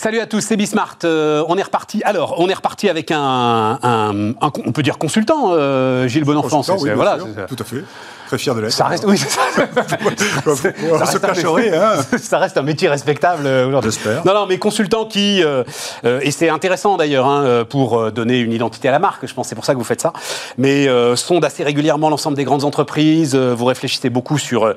Salut à tous, c'est Bismart. Euh, on est reparti. Alors, on est reparti avec un, un- un- on peut dire consultant, euh, Gilles Bonenfant. Consultant, oui, voilà, sûr, tout à fait. Très fier de l'être. ça reste, oui, ça. On Ça se reste un cacherait, hein. ça reste un métier respectable euh, aujourd'hui. J'espère. Non, non, mais consultant qui, euh, euh, et c'est intéressant d'ailleurs hein, pour donner une identité à la marque, je pense c'est pour ça que vous faites ça, mais euh, sonde assez régulièrement l'ensemble des grandes entreprises, vous réfléchissez beaucoup sur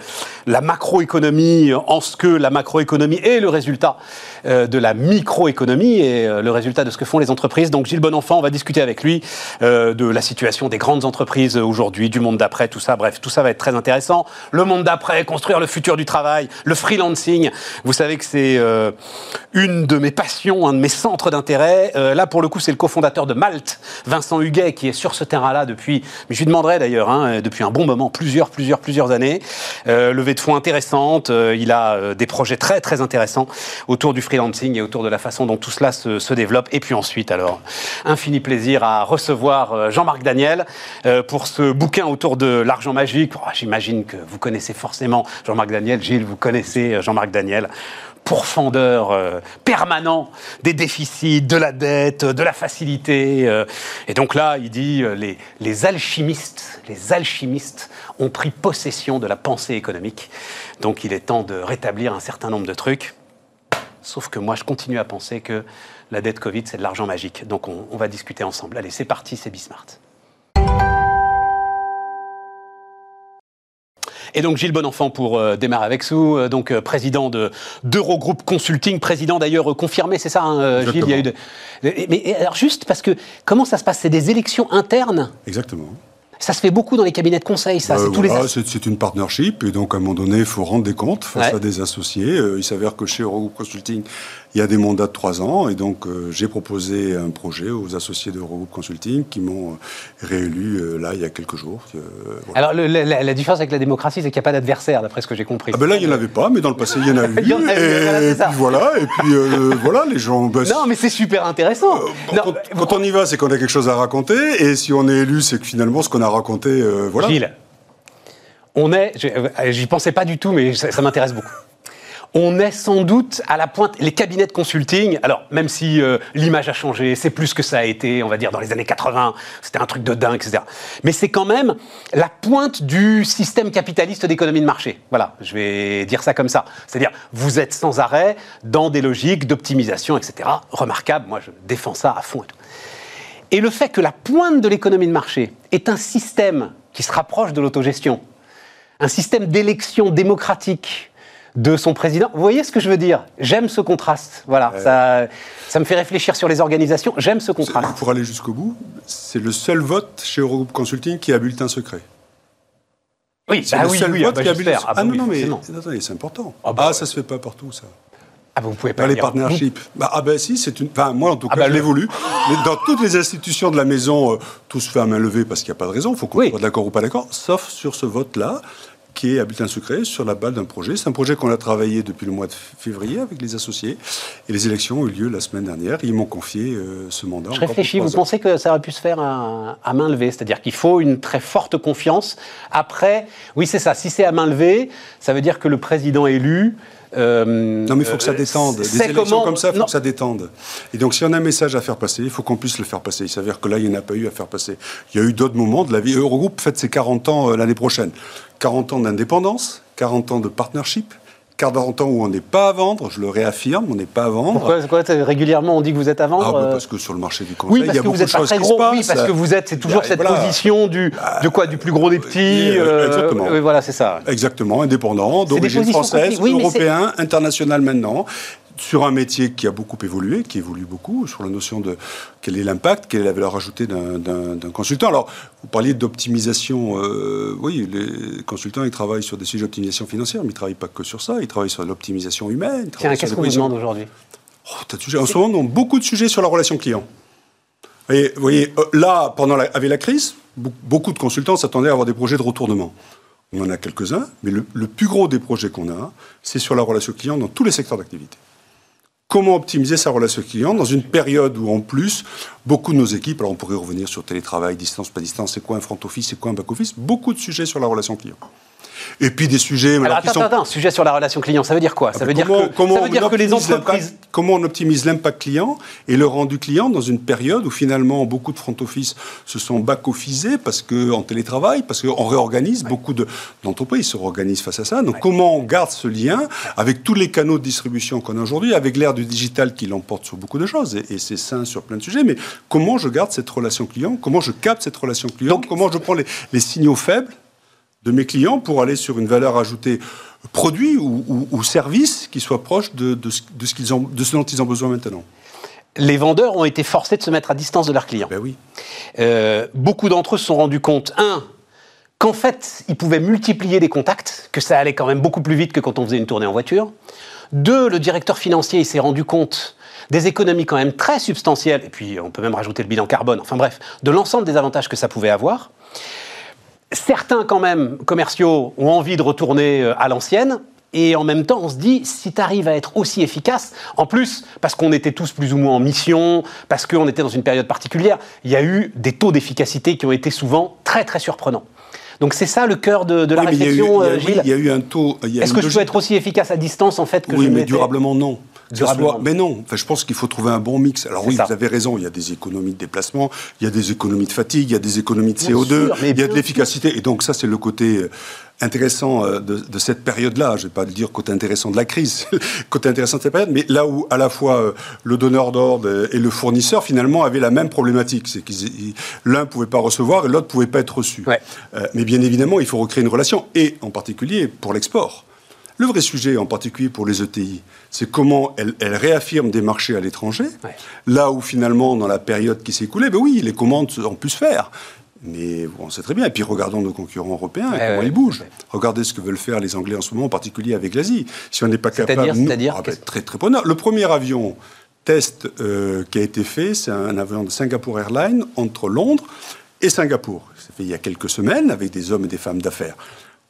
la macroéconomie, en ce que la macroéconomie est le résultat de la microéconomie et le résultat de ce que font les entreprises. Donc Gilles Bonenfant, on va discuter avec lui de la situation des grandes entreprises aujourd'hui, du monde d'après, tout ça, bref, tout ça va être très intéressant. Le monde d'après, construire le futur du travail, le freelancing. Vous savez que c'est euh, une de mes passions, un de mes centres d'intérêt. Euh, là, pour le coup, c'est le cofondateur de Malte, Vincent Huguet, qui est sur ce terrain-là depuis, mais je lui demanderai d'ailleurs, hein, depuis un bon moment, plusieurs, plusieurs, plusieurs années. Euh, levée de fonds intéressante. euh, il a des projets très, très intéressants autour du freelancing et autour de la façon dont tout cela se, développe. Et puis ensuite, alors, infini plaisir à recevoir Jean-Marc Daniel pour ce bouquin autour de l'argent magique. Oh, J'imagine que vous connaissez forcément Jean-Marc Daniel. Gilles, vous connaissez euh, Jean-Marc Daniel pourfendeur euh, permanent des déficits, de la dette, de la facilité. euh. et donc là, il dit euh, les, les alchimistes, les alchimistes ont pris possession de la pensée économique. Donc il est temps de rétablir un certain nombre de trucs. Sauf que moi, je continue à penser que la dette Covid, c'est de l'argent magique. Donc on, on va discuter ensemble. Allez, c'est parti, c'est Bismart. Et donc Gilles Bonenfant pour euh, démarrer avec vous, euh, donc euh, président de d'Eurogroupe Consulting, président d'ailleurs confirmé, c'est ça, hein, Gilles. Il y a eu de- de- mais alors juste parce que comment ça se passe? C'est des élections internes? Exactement. Ça se fait beaucoup dans les cabinets de conseil, ça. Euh, c'est tous les. voilà, as- une partnership et donc à un moment donné, il faut rendre des comptes face Ouais. à des associés. Euh, il s'avère que chez Eurogroup Consulting, il y a des mandats de trois ans et donc euh, j'ai proposé un projet aux associés d'Eurogroup Consulting qui m'ont euh, réélu là il y a quelques jours. Voilà. Alors le- la, différence avec la démocratie, c'est qu'il n'y a pas d'adversaire, d'après ce que j'ai compris. Ah ben là, il n'y en avait pas, mais dans le passé, il y en a eu. Il y en a eu, et, ça. puis voilà, et puis euh, voilà, les gens. ben, Non, mais c'est super intéressant. Non, quand, bah, quand on y va, c'est qu'on a quelque chose à raconter, et si on est élu, c'est que finalement, ce qu'on a raconté, euh, voilà. Gilles, on est, euh, j'y pensais pas du tout, mais ça, ça m'intéresse beaucoup. On est sans doute à la pointe, les cabinets de consulting, alors même si euh, l'image a changé, c'est plus que ça a été, on va dire, dans les années 80, c'était un truc de dingue, etc. Mais c'est quand même la pointe du système capitaliste d'économie de marché. Voilà, je vais dire ça comme ça. C'est-à-dire, vous êtes sans arrêt dans des logiques d'optimisation, etc. Remarquable, moi je défends ça à fond et tout. Et le fait que la pointe de l'économie de marché est un système qui se rapproche de l'autogestion, un système d'élection démocratique de son président. Vous voyez ce que je veux dire? J'aime ce contraste. Voilà, ça, ça me fait réfléchir sur les organisations. J'aime ce contraste. Pour aller jusqu'au bout, c'est le seul vote chez Eurogroup Consulting qui a bulletin secret. Oui, C'est bah le oui, seul oui, ah vote bah qui a bulletin Ah, bah Ah non, oui, non, mais attendez, c'est important. Ah Ah, bah ouais. ça se fait pas partout, ça. Ah bah vous pouvez pas Dans les partnerships. Bah, ah ben si, c'est une. Enfin, moi en tout Ah cas, bah, je voulu. Mais dans toutes les institutions de la maison, euh, tout se fait à main levée parce qu'il n'y a pas de raison. Il faut qu'on Oui. soit d'accord ou pas d'accord, sauf sur ce vote-là, qui est à bulletin secret, sur la balle d'un projet. C'est un projet qu'on a travaillé depuis le mois de février avec les associés. Et les élections ont eu lieu la semaine dernière. Ils m'ont confié euh, ce mandat. Je réfléchis, vous pensez que ça aurait pu se faire à, à main levée? C'est-à-dire qu'il faut une très forte confiance. Après, oui, c'est ça. Si c'est à main levée, ça veut dire que le président élu. Euh, Non, mais il faut que ça euh, détende. Des élections comment- comme ça, il faut Non. que ça détende. Et donc, si on a un message à faire passer, il faut qu'on puisse le faire passer. Il s'avère que là, il n'y en a pas eu à faire passer. Il y a eu d'autres moments de la vie. Eurogroupe fête ses 40 ans euh, l'année prochaine. 40 ans d'indépendance, 40 ans de partnership, 40 ans où on n'est pas à vendre, je le réaffirme, on n'est pas à vendre. Pourquoi, euh, régulièrement on dit que vous êtes à vendre Ah, bah, euh, parce que sur le marché du conseil, Oui, il y a beaucoup de choses très qui gros. se passent. Oui, parce que vous êtes, c'est toujours cette voilà. position du, de quoi, du plus gros des petits. Oui, euh, exactement. oui, voilà, c'est ça. Exactement, indépendant, d'origine française. Oui, européen, international maintenant, sur un métier qui a beaucoup évolué, qui évolue beaucoup, sur la notion de quel est l'impact, quelle est la valeur ajoutée d'un- consultant. Alors, vous parliez d'optimisation, euh, oui, les consultants, ils travaillent sur des sujets d'optimisation financière, mais ils ne travaillent pas que sur ça, ils travaillent sur l'optimisation humaine. qu'est-ce qu'on vous demande aujourd'hui? Oh, de. En ce moment, on a beaucoup de sujets sur la relation client. Et vous voyez, euh, là, pendant la, avec la crise, be- beaucoup de consultants s'attendaient à avoir des projets de retournement. On en a quelques-uns, mais le, le plus gros des projets qu'on a, c'est sur la relation client dans tous les secteurs d'activité. Comment optimiser sa relation client dans une période où, en plus, beaucoup de nos équipes, alors on pourrait revenir sur télétravail, distance, pas distance, c'est quoi un front office, c'est quoi un back office, beaucoup de sujets sur la relation client. Et puis des sujets. Alors, attends, sont... attends, sujet sur la relation client, ça veut dire quoi? Ah, Ça veut dire, que, comment ça veut dire que les entreprises. Comment on optimise l'impact client et le rendu client dans une période où finalement beaucoup de front office se sont back-officés parce qu'en télétravail, parce qu'on réorganise, beaucoup d'entreprises se réorganisent face à ça. Donc comment on garde ce lien avec tous les canaux de distribution qu'on a aujourd'hui, avec l'ère du digital qui l'emporte sur beaucoup de choses, et, c'est sain sur plein de sujets, mais comment je garde cette relation client, comment je capte cette relation client, comment je prends les signaux faibles de mes clients pour aller sur une valeur ajoutée produit ou, service qui soit proche de, ce, qu'ils ont, de ce dont ils ont besoin maintenant. Les vendeurs ont été forcés de se mettre à distance de leurs clients. Ben oui. Euh, beaucoup d'entre eux se sont rendus compte, un, qu'en fait, ils pouvaient multiplier les contacts, que ça allait quand même beaucoup plus vite que quand on faisait une tournée en voiture. Deux, le directeur financier il s'est rendu compte des économies quand même très substantielles, et puis on peut même rajouter le bilan carbone, enfin bref, de l'ensemble des avantages que ça pouvait avoir certains quand même commerciaux ont envie de retourner euh, à l'ancienne. Et en même temps, on se dit, si tu arrives à être aussi efficace, en plus, parce qu'on était tous plus ou moins en mission, parce qu'on était dans une période particulière, il y a eu des taux d'efficacité qui ont été souvent très très surprenants. Donc c'est ça le cœur de, la réflexion, Gilles. il y a eu un taux. Est-ce que je peux être aussi efficace à distance en fait que Oui, mais durablement non mais non, enfin, je pense qu'il faut trouver un bon mix. Alors oui, vous avez raison, il y a des économies de déplacement, il y a des économies de fatigue, il y a des économies de CO2, il y a de l'efficacité. Et donc ça, c'est le côté euh, intéressant euh, de, cette période-là. Je ne vais pas le dire côté intéressant de la crise, côté intéressant de cette période, mais là où à la fois euh, le donneur d'ordre et le fournisseur finalement avaient la même problématique, c'est que l'un pouvait pas recevoir et l'autre pouvait pas être reçu. mais bien évidemment, il faut recréer une relation et en particulier pour l'export. Le vrai sujet, en particulier pour les ETI, c'est comment elles, réaffirment des marchés à l'étranger, là où finalement, dans la période qui s'est écoulée, ben oui, les commandes ont pu se faire. Mais on sait très bien. Et puis regardons nos concurrents européens, comment ils bougent. Regardez ce que veulent faire les Anglais en ce moment, en particulier avec l'Asie. Si on n'est pas capable... C'est-à-dire ah ben, Très, très preneur. Le premier avion test euh, qui a été fait, c'est un avion de Singapore Airlines entre Londres et Singapour. C'est fait il y a quelques semaines avec des hommes et des femmes d'affaires.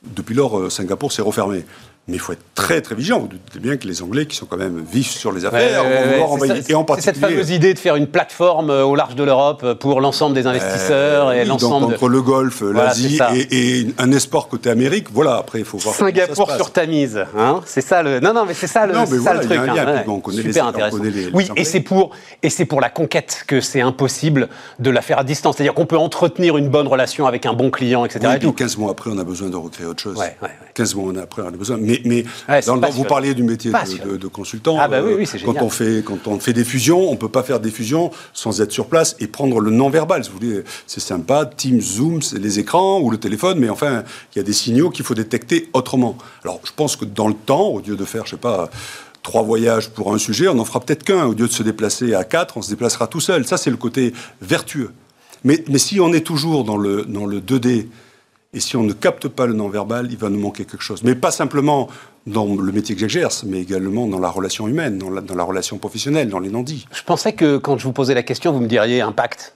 Depuis lors, euh, Singapour s'est refermé. Mais il faut être très très vigilant. Vous doutez bien que les Anglais, qui sont quand même vifs sur les affaires, vont vouloir envahir. Et en particulier, cette fameuse idée de faire une plateforme euh, au large de l'Europe euh, pour l'ensemble des investisseurs euh, et l'ensemble. Entre le Golfe, l'Asie et, un espoir côté Amérique, voilà. Après, il faut voir. Singapour sur Tamise, hein C'est ça le. Non, non, mais c'est ça le, ça, le truc. Hein. on connaît Super intéressant. oui, et c'est pour et c'est pour la conquête que c'est impossible de la faire à distance. C'est-à-dire qu'on peut entretenir une bonne relation avec un bon client, etc. Oui, et puis 15 mois après, on a besoin de recréer autre chose. 15 mois après, on a besoin. Mais, mais vous parliez du métier de, consultant. Ah bah oui, oui, c'est quand on fait quand on fait des fusions, on peut pas faire des fusions sans être sur place et prendre le non verbal. vous voulez, c'est sympa, Teams, Zoom, c'est les écrans ou le téléphone, mais enfin, il y a des signaux qu'il faut détecter autrement. Alors, je pense que dans le temps, au lieu de faire, je sais pas trois voyages pour un sujet, on n'en fera peut-être qu'un. Au lieu de se déplacer à quatre, on se déplacera tout seul. Ça, c'est le côté vertueux. Mais, mais si on est toujours dans le, dans le 2D, et si on ne capte pas le non-verbal, il va nous manquer quelque chose. Mais pas simplement dans le métier que j'exerce, mais également dans la relation humaine, dans la, relation professionnelle, dans les non-dits. Je pensais que quand je vous posais la question, vous me diriez impact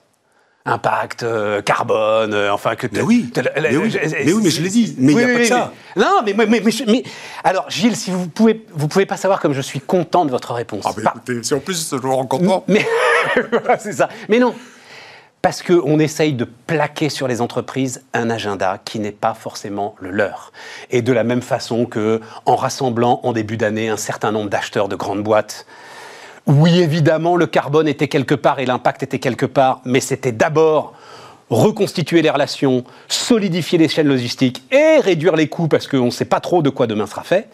impact, euh, carbone, euh, enfin que... Mais oui, mais oui, mais, oui, mais je l'ai dit, mais il n'y a pas que ça. Non, mais, mais, mais, alors Gilles, si vous pouvez, vous pouvez pas savoir comme je suis content de votre réponse. Ah, mais écoutez, si en plus je vous rends content. Mais c'est ça. Mais non, parce qu'on essaye de plaquer sur les entreprises un agenda qui n'est pas forcément le leur. Et de la même façon que, en rassemblant en début d'année un certain nombre d'acheteurs de grandes boîtes, oui, évidemment, le carbone était quelque part et l'impact était quelque part, mais c'était d'abord reconstituer les relations, solidifier les chaînes logistiques et réduire les coûts parce qu'on ne sait pas trop de quoi demain sera fait.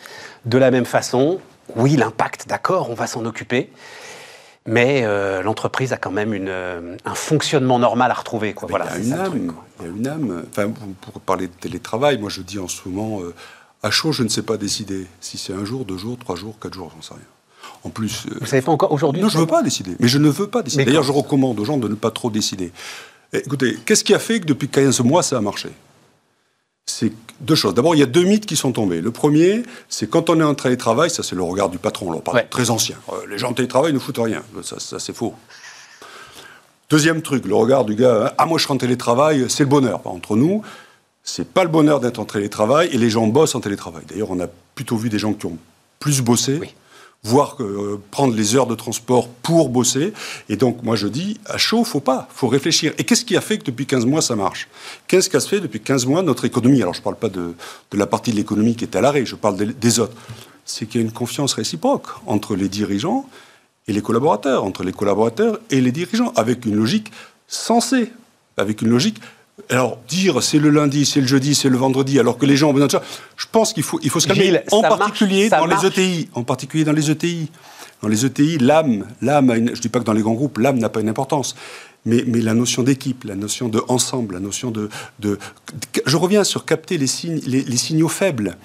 De la même façon, oui, l'impact, d'accord, on va s'en occuper, mais euh, l'entreprise a quand même une, euh, un fonctionnement normal à retrouver. Quoi. Voilà, il, y a une âme, il y a une âme. Enfin, pour parler de télétravail, moi je dis en ce moment, euh, à chaud, je ne sais pas décider. Si c'est un jour, deux jours, trois jours, quatre jours, j'en sais rien. En plus. Vous ne savez pas encore aujourd'hui Non, je ne veux pas décider. Mais je ne veux pas décider. D'ailleurs, je recommande aux gens de ne pas trop décider. écoutez, qu'est-ce qui a fait que depuis 15 mois, ça a marché? C'est deux choses. D'abord, il y a deux mythes qui sont tombés. Le premier, c'est quand on est en télétravail, ça c'est le regard du patron, là, très ancien. Euh, les gens en télétravail ne foutent rien. Ça, c'est faux. Deuxième truc, le regard du gars, hein, ah moi je suis en télétravail, c'est le bonheur. Entre nous, c'est pas le bonheur d'être en télétravail et les gens bossent en télétravail. D'ailleurs, on a plutôt vu des gens qui ont plus bossé voire euh, prendre les heures de transport pour bosser. Et donc, moi, je dis, à chaud, faut pas, faut réfléchir. Et qu'est-ce qui a fait que depuis 15 mois, ça marche? Qu'est-ce qui a fait depuis 15 mois notre économie? Alors, je ne parle pas de, de, la partie de l'économie qui est à l'arrêt, je parle des autres. C'est qu'il y a une confiance réciproque entre les dirigeants et les collaborateurs, entre les collaborateurs et les dirigeants, avec une logique sensée, avec une logique alors, dire c'est le lundi, c'est le jeudi, c'est le vendredi, alors que les gens ont besoin de ça, je pense qu'il faut, il faut se calmer. en, particulier dans les ETI, en particulier dans les ETI. Dans les ETI, l'âme, l'âme, je ne dis pas que dans les grands groupes, l'âme n'a pas une importance. Mais, mais, la notion d'équipe, la notion de ensemble, la notion de, de, Je reviens sur capter les, signes, les, les signaux faibles.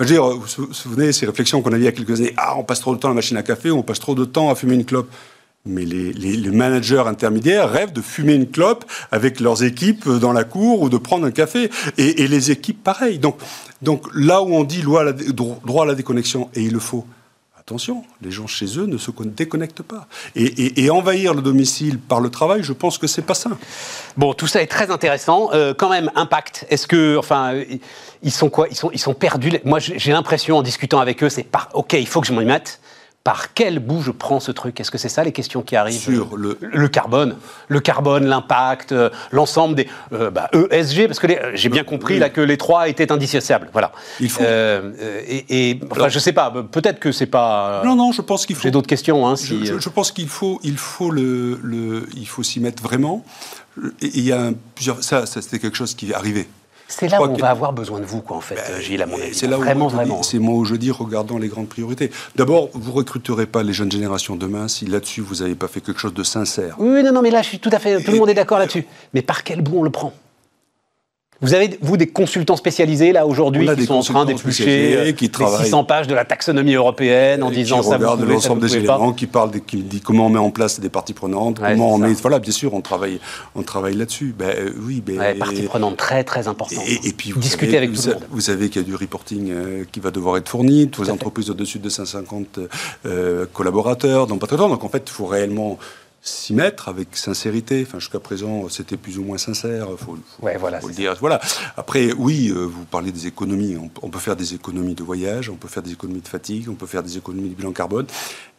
Je veux dire, vous vous souvenez ces réflexions qu'on a eues il y a quelques années Ah, on passe trop de temps à la machine à café, on passe trop de temps à fumer une clope. Mais les, managers intermédiaires rêvent de fumer une clope avec leurs équipes dans la cour ou de prendre un café. Et, les équipes, pareil. Donc, donc là où on dit droit à la déconnexion, et il le faut, attention, les gens chez eux ne se déconnectent pas. Et, envahir le domicile par le travail, je pense que c'est pas ça. Bon, tout ça est très intéressant. Euh, quand même, impact. Est-ce que, enfin, ils sont quoi? Ils sont, ils sont perdus. Moi, j'ai l'impression en discutant avec eux, c'est pas OK, il faut que je m'y mette par quel bout je prends ce truc? Est-ce que c'est ça les questions qui arrivent? Sur le... le carbone, le carbone, l'impact, euh, l'ensemble des euh, bah, ESG, parce que j'ai bien compris là que les trois étaient indissociables. Voilà. Il faut. Euh, et, enfin, je sais pas. Peut-être que c'est pas. Non, non, je pense qu'il faut. J'ai d'autres questions. Hein, si... je, pense qu'il faut, il faut le, le il faut s'y mettre vraiment. il y a plusieurs. Ça, ça c'était quelque chose qui est arrivé. C'est là où on va avoir besoin de vous, quoi, en fait, ben, Gilles, à mon avis. C'est là vraiment, vraiment. C'est moi où je dis, regardons les grandes priorités. D'abord, vous recruterez pas les jeunes générations demain si là-dessus vous n'avez pas fait quelque chose de sincère. Oui, non, non, mais là, je suis tout à fait. Tout le monde est d'accord là-dessus. Mais par quel bout on le prend? Vous avez, vous, des consultants spécialisés, là, aujourd'hui, qui sont en train d'éplucher euh, les 600 pages de la taxonomie européenne en disant ça, vous l'ensemble des éléments, qui parlent, qui dit comment on met en place des parties prenantes, comment on met... Voilà, bien sûr, on travaille, on travaille là-dessus. Ben, euh, oui, ben, ouais, parties prenantes très, très importantes. Et, puis, vous Discuter avec tout le monde. Vous savez qu'il y a du reporting euh, qui va devoir être fourni, toutes les entreprises au-dessus de 250 collaborateurs dans pas très Donc, en fait, il faut réellement s'y mettre avec sincérité. Enfin, jusqu'à présent, c'était plus ou moins sincère. Faut, ouais, voilà, le dire. Voilà. Après, oui, euh, vous parlez des économies. On, peut faire des économies de voyage, on peut faire des économies de fatigue, on peut faire des économies de bilan carbone,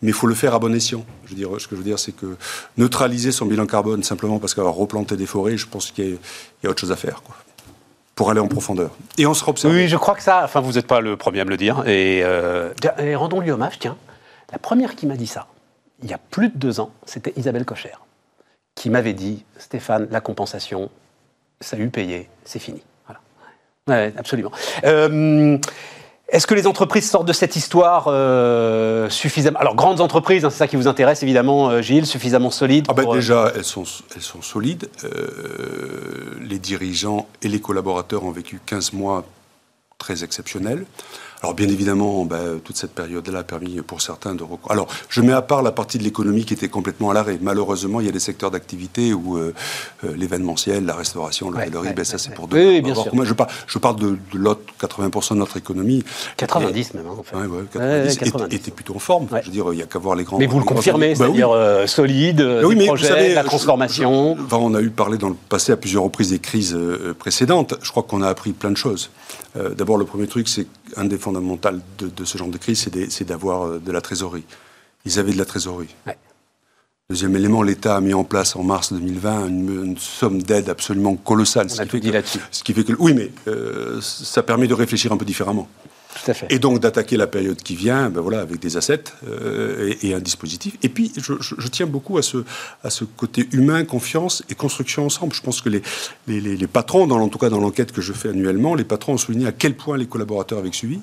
mais il faut le faire à bon escient. Je veux dire, ce que je veux dire, c'est que neutraliser son bilan carbone simplement parce qu'on va replanter des forêts, je pense qu'il y, a autre chose à faire. Quoi pour aller en profondeur. Et on se observe. Oui, je crois que ça, enfin, vous n'êtes pas le premier à me le dire. Et, euh, et rendons-lui hommage, tiens. La première qui m'a dit ça, il y a plus de deux ans, c'était Isabelle Cocher, qui m'avait dit Stéphane, la compensation, ça a eu payé, c'est fini. Voilà. Ouais, absolument. Euh, est-ce que les entreprises sortent de cette histoire euh, suffisamment Alors, grandes entreprises, hein, c'est ça qui vous intéresse évidemment, euh, Gilles, suffisamment solides ah ben Déjà, elles sont, elles sont solides. les dirigeants et les collaborateurs ont vécu 15 mois très exceptionnels. Alors bien évidemment, ben, toute cette période-là a permis pour certains de... Alors je mets à part la partie de l'économie qui était complètement à l'arrêt. Malheureusement, il y a des secteurs d'activité où euh, euh, l'événementiel, la restauration, l'hôtellerie, ben, ça c'est pour deux. Oui, bien sûr. Moi, je, parle, je parle de, l'autre 80% de notre économie. 90 même, hein, en fait. Ouais, 90, 90. Était, plutôt en forme. Je veux dire, il n'y a qu'à voir les grands... Mais vous le confirmez, bah c'est-à-dire euh, solide, oui, mais projets, la transformation... on a eu parlé dans le passé à plusieurs reprises des crises précédentes. Je crois qu'on a appris plein de choses. D'abord, le premier truc, c'est un des fondamentaux de, ce genre de crise, c'est d'avoir euh, de la trésorerie. Ils avaient de la trésorerie. Deuxième élément, l'État a mis en place en mars 2020 une, somme d'aide absolument colossale. On a tout dit là-dessus. Ce qui fait que, oui, mais euh, ça permet de réfléchir un peu différemment. Et donc d'attaquer la période qui vient, ben voilà, avec des assets euh, et, un dispositif. Et puis je, tiens beaucoup à ce, côté humain, confiance et construction ensemble. Je pense que les, patrons, dans, en tout cas dans l'enquête que je fais annuellement, les patrons ont souligné à quel point les collaborateurs avaient suivi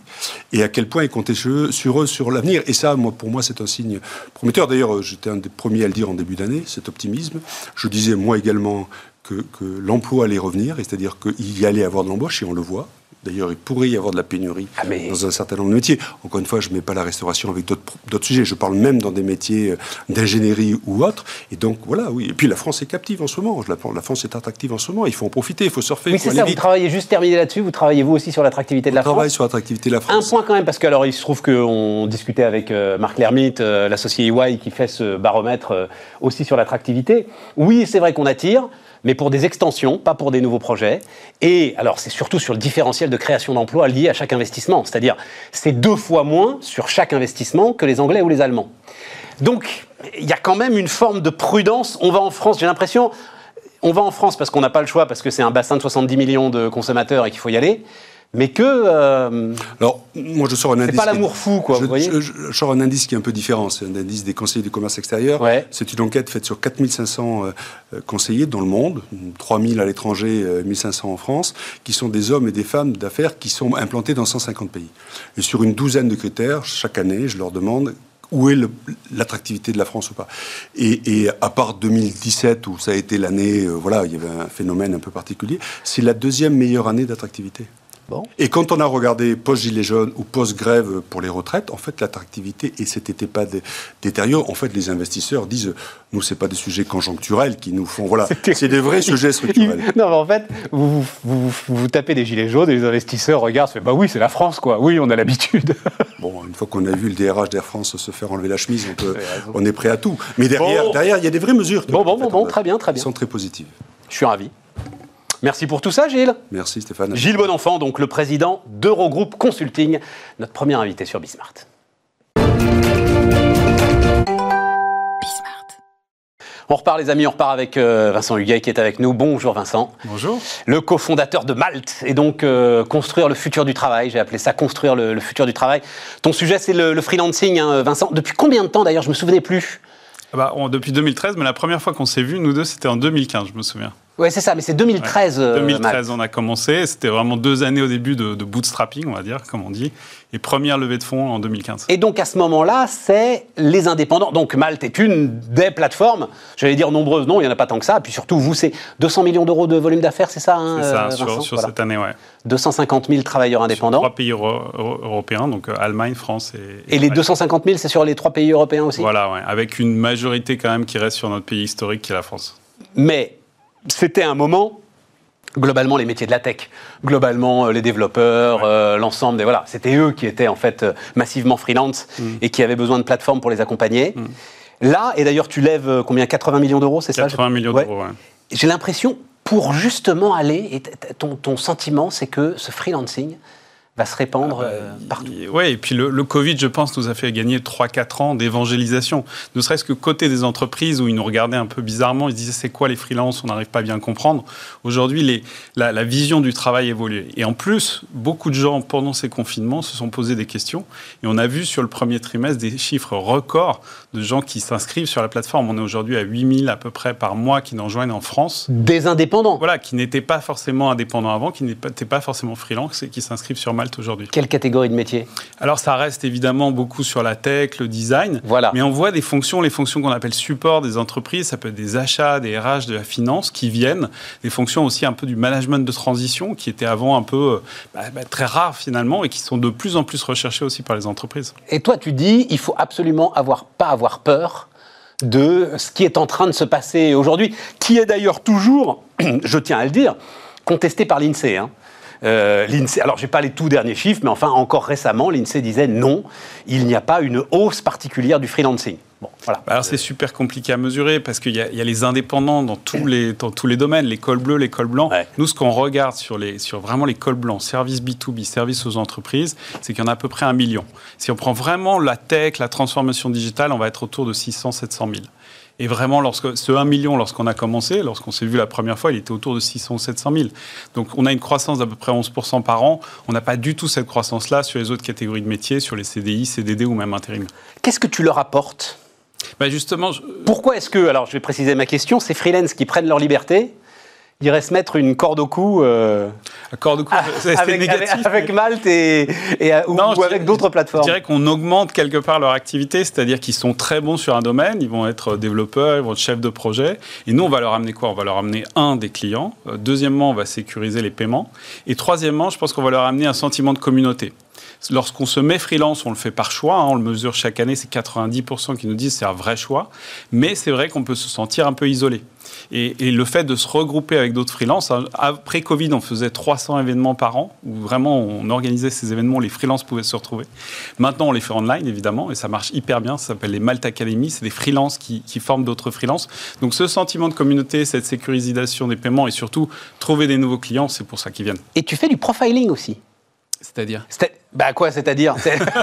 et à quel point ils comptaient sur eux, sur, l'avenir. Et ça, moi, pour moi, c'est un signe prometteur. D'ailleurs, j'étais un des premiers à le dire en début d'année, cet optimisme. Je disais moi également que, que l'emploi allait revenir, c'est-à-dire qu'il y allait avoir de l'embauche, et on le voit. D'ailleurs, il pourrait y avoir de la pénurie ah, dans un certain nombre de métiers. Encore une fois, je ne mets pas la restauration avec d'autres sujets. Je parle même dans des métiers euh, d'ingénierie ou autres. Et donc, voilà, oui. Et puis, la France est captive en ce moment. La, France est attractive en ce moment. Il faut en profiter, il faut surfer. Oui, c'est ça. Vous travaillez juste terminé là-dessus. Vous travaillez vous aussi sur l'attractivité de la France. travaille sur l'attractivité de la France. Un point quand même, parce que alors, il se trouve qu'on discutait avec euh, Marc Lermite, euh, l'associé EY, qui fait ce baromètre aussi sur l'attractivité. Oui, c'est vrai qu'on attire. Mais pour des extensions, pas pour des nouveaux projets. Et alors, c'est surtout sur le différentiel de création d'emplois lié à chaque investissement. C'est-à-dire, c'est deux fois moins sur chaque investissement que les Anglais ou les Allemands. Donc, il y a quand même une forme de prudence. On va en France, j'ai l'impression, on va en France parce qu'on n'a pas le choix, parce que c'est un bassin de 70 millions de consommateurs et qu'il faut y aller mais que. Euh, Alors, moi, je sors un indice. C'est pas l'amour fou, quoi. Je, vous voyez je, sors un indice qui est un peu différent. C'est un indice des conseillers du commerce extérieur. Ouais. C'est une enquête faite sur 4500 euh, conseillers dans le monde, 3000 à l'étranger, 1500 en France, qui sont des hommes et des femmes d'affaires qui sont implantés dans 150 pays. Et sur une douzaine de critères, chaque année, je leur demande où est l'attractivité de la France ou pas. Et, et, à part 2017 où ça a été l'année, euh, voilà, il y avait un phénomène un peu particulier, c'est la deuxième meilleure année d'attractivité. Et quand on a regardé post-gilet jaune ou post-grève pour les retraites, en fait, l'attractivité et cet été pas détériore. En fait, les investisseurs disent, nous, c'est pas des sujets conjoncturels qui nous font, voilà, c'est des vrais sujets structurels. non, mais en fait, vous vous, tapez des gilets jaunes et les investisseurs regardent, fait, bah oui, c'est la France, quoi. Oui, on a l'habitude. bon, une fois qu'on a vu le DRH d'Air France se faire enlever la chemise, on, peut, on est prêt à tout. Mais derrière, derrière, il y a des vraies mesures. Bon, bon, bon, bon, très bien, très bien. Qui sont très positives. Je suis ravi. Merci pour tout ça, Gilles. Merci, Stéphane. Gilles Bonenfant, donc le président d'Eurogroupe Consulting, notre premier invité sur Bismart. On repart les amis, on repart avec euh, Vincent Huguet qui est avec nous. Bonjour Vincent. Bonjour. Le cofondateur de Malte et donc euh, construire le futur du travail. J'ai appelé ça construire le, futur du travail. Ton sujet c'est le, freelancing, hein, Vincent. Depuis combien de temps d'ailleurs Je me souvenais plus? Ah bah, depuis 2013, mais la première fois qu'on s'est vu, nous deux, c'était en 2015, je me souviens. Oui, c'est ça, mais c'est 2013. 2013, euh, on a commencé. C'était vraiment deux années au début de, bootstrapping, on va dire, comme on dit. Et première levée de fonds en 2015. Et donc à ce moment-là, c'est les indépendants. Donc Malte est une des plateformes, j'allais dire nombreuses, non, il n'y en a pas tant que ça. Et puis surtout, vous, c'est 200 millions d'euros de volume d'affaires, c'est ça hein, C'est ça, sur, cette année, ouais. 250 000 travailleurs indépendants. Sur trois pays européens, donc euh, Allemagne, France et. Et, les 250 000, c'est sur les trois pays européens aussi Voilà, ouais, avec une majorité quand même qui reste sur notre pays historique qui est la France. Mais c'était un moment globalement les métiers de la tech, globalement euh, les développeurs, euh, l'ensemble des voilà, c'était eux qui étaient en fait euh, massivement freelance mm. et qui avaient besoin de plateformes pour les accompagner. Mm. Là, et d'ailleurs tu lèves combien 80 millions d'euros, c'est ça 80 millions d'euros, ouais. J'ai l'impression pour justement aller, et ton, ton sentiment c'est que ce freelancing, va se répandre ah bah, euh, partout. Oui, et puis le, Covid, je pense, nous a fait gagner 3-4 ans d'évangélisation. Ne serait-ce que côté des entreprises où ils nous regardaient un peu bizarrement, ils disaient c'est quoi les freelances, on n'arrive pas à bien comprendre. Aujourd'hui, la, la, vision du travail évolue. Et en plus, beaucoup de gens, pendant ces confinements, se sont posés des questions. Et on a vu sur le premier trimestre des chiffres records de gens qui s'inscrivent sur la plateforme. On est aujourd'hui à 8000 à peu près par mois qui nous rejoignent en France. Des indépendants Voilà, qui n'étaient pas forcément indépendants avant, qui n'étaient pas forcément freelance et qui s'inscrivent sur Malte aujourd'hui. Quelle catégorie de métier? Alors ça reste évidemment beaucoup sur la tech, le design. Voilà. Mais on voit des fonctions, les fonctions qu'on appelle support des entreprises, ça peut être des achats, des RH, de la finance qui viennent, des fonctions aussi un peu du management de transition qui étaient avant un peu euh, bah, bah, très rares finalement et qui sont de plus en plus recherchées aussi par les entreprises. Et toi tu dis il faut absolument avoir pas avoir peur de ce qui est en train de se passer aujourd'hui, qui est d'ailleurs toujours, je tiens à le dire, contesté par l'INSEE. Hein. Euh, l'INSEE, alors je n'ai pas les tout derniers chiffres, mais enfin encore récemment, l'INSEE disait non, il n'y a pas une hausse particulière du freelancing. Bon, voilà. Alors c'est super compliqué à mesurer parce qu'il y, a les indépendants dans tous les, dans tous les domaines, les cols bleus, les cols blancs. Nous, ce qu'on regarde sur, les, sur vraiment les cols blancs, services B2B, services aux entreprises, c'est qu'il y en a à peu près un million. Si on prend vraiment la tech, la transformation digitale, on va être autour de 600, 700 000. Et vraiment, lorsque, ce 1 million, lorsqu'on a commencé, lorsqu'on s'est vu la première fois, il était autour de 600 ou 700 000. Donc on a une croissance d'à peu près 11 par an. On n'a pas du tout cette croissance-là sur les autres catégories de métiers, sur les CDI, CDD ou même intérim. Qu'est-ce que tu leur apportes? Bah justement, Pourquoi est-ce que, alors je vais préciser ma question, ces freelances qui prennent leur liberté, irait se mettre une corde au cou. Euh, corde au cou, c'est avec, négatif. Avec, Malte et, et ou, avec d'autres plateformes. Je dirais qu'on augmente quelque part leur activité, c'est-à-dire qu'ils sont très bons sur un domaine, ils vont être développeurs, ils vont être chefs de projet. Et nous, on va leur amener quoi? On va leur amener un des clients. Euh, deuxièmement, on va sécuriser les paiements. Et troisièmement, je pense qu'on va leur amener un sentiment de communauté. Lorsqu'on se met freelance, on le fait par choix, hein, on le mesure chaque année, c'est 90% qui nous disent c'est un vrai choix, mais c'est vrai qu'on peut se sentir un peu isolé. Et, le fait de se regrouper avec d'autres freelances, hein, après Covid, on faisait 300 événements par an, où vraiment on organisait ces événements, les freelances pouvaient se retrouver. Maintenant, on les fait online, évidemment, et ça marche hyper bien. Ça s'appelle les Malt Academy, c'est des freelances qui, qui forment d'autres freelances. Donc ce sentiment de communauté, cette sécurisation des paiements et surtout trouver des nouveaux clients, c'est pour ça qu'ils viennent. Et tu fais du profiling aussi? C'est-à-dire bah quoi, c'est-à-dire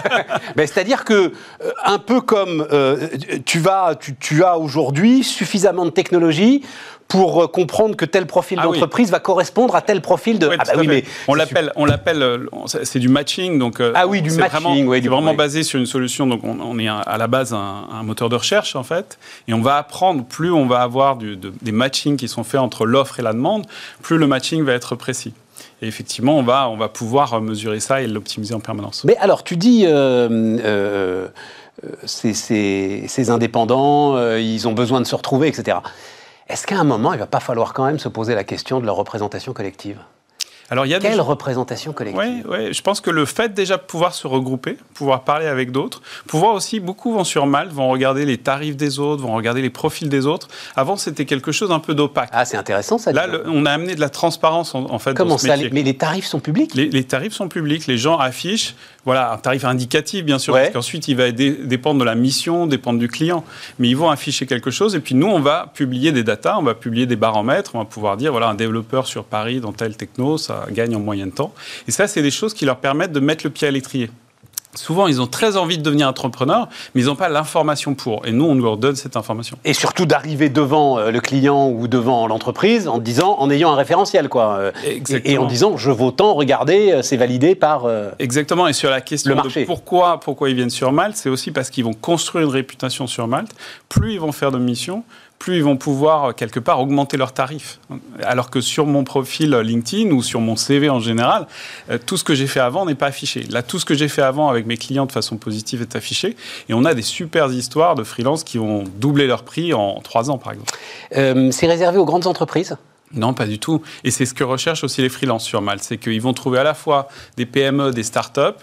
ben, C'est-à-dire que, euh, un peu comme euh, tu, vas, tu, as aujourd'hui suffisamment de technologie pour euh, comprendre que tel profil ah d'entreprise va correspondre à tel profil de. ah bah oui, mais on l'appelle, on l'appelle, c'est du matching, donc. ah oui, du matching, vraiment, vraiment basé sur une solution. Donc on, est à la base un, moteur de recherche en fait, et on va apprendre. Plus on va avoir des matchings qui sont faits entre l'offre et la demande, plus le matching va être précis. Et effectivement, on va, on va pouvoir mesurer ça et l'optimiser en permanence. Mais alors, tu dis, euh, euh, ces, indépendants, euh, ils ont besoin de se retrouver, etc. Est-ce qu'à un moment, il ne va pas falloir quand même se poser la question de leur représentation collective? Alors, il y a Quelle représentation collective Oui, ouais, je pense que le fait déjà de pouvoir se regrouper, pouvoir parler avec d'autres, pouvoir aussi, beaucoup vont sur Malte, vont regarder les tarifs des autres, vont regarder les profils des autres. Avant, c'était quelque chose un peu d'opaque. Ah, c'est intéressant ça. Là, on a amené de la transparence en, fait. Comment ça Mais les tarifs sont publics? Les, tarifs sont publics. Les gens affichent, voilà, un tarif indicatif, bien sûr, parce qu'ensuite, il va dépendre de la mission, dépendre du client. Mais ils vont afficher quelque chose, et puis nous, on va publier des datas, on va publier des baromètres, on va pouvoir dire, voilà, un développeur sur Paris dans tel techno, ça gagnent en moyen temps. Et ça, c'est des choses qui leur permettent de mettre le pied à l'étrier. Souvent, ils ont très envie de devenir entrepreneurs, mais ils n'ont pas l'information pour. Et nous, on leur donne cette information. Et surtout d'arriver devant euh, le client ou devant l'entreprise en disant, en ayant un référentiel, quoi. Euh, et, en disant, je vaux tant, regardez, euh, c'est validé par. Exactement. Et sur la question de pourquoi, pourquoi ils viennent sur Malte, c'est aussi parce qu'ils vont construire une réputation sur Malte. Plus ils vont faire de missions, plus ils vont pouvoir euh, quelque part augmenter leurs tarifs. Alors que sur mon profil LinkedIn ou sur mon CV en général, euh, tout ce que j'ai fait avant n'est pas affiché. Là, tout ce que j'ai fait avant avec mes clients de façon positive est affiché. Et on a des super histoires de freelance qui ont doublé leur prix en trois ans, par exemple. Euh, c'est réservé aux grandes entreprises non, pas du tout. Et c'est ce que recherchent aussi les freelances sur Malte. C'est qu'ils vont trouver à la fois des PME, des startups,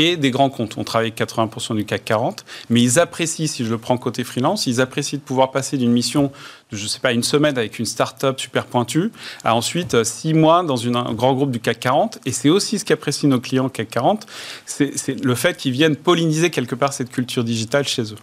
et des grands comptes. On travaille avec 80% du CAC 40, mais ils apprécient, si je le prends côté freelance, ils apprécient de pouvoir passer d'une mission de, je sais pas, une semaine avec une start-up super pointue à ensuite euh, six mois dans un grand groupe du CAC 40. Et c'est aussi ce qu'apprécient nos clients CAC 40, c'est le fait qu'ils viennent polliniser quelque part cette culture digitale chez eux.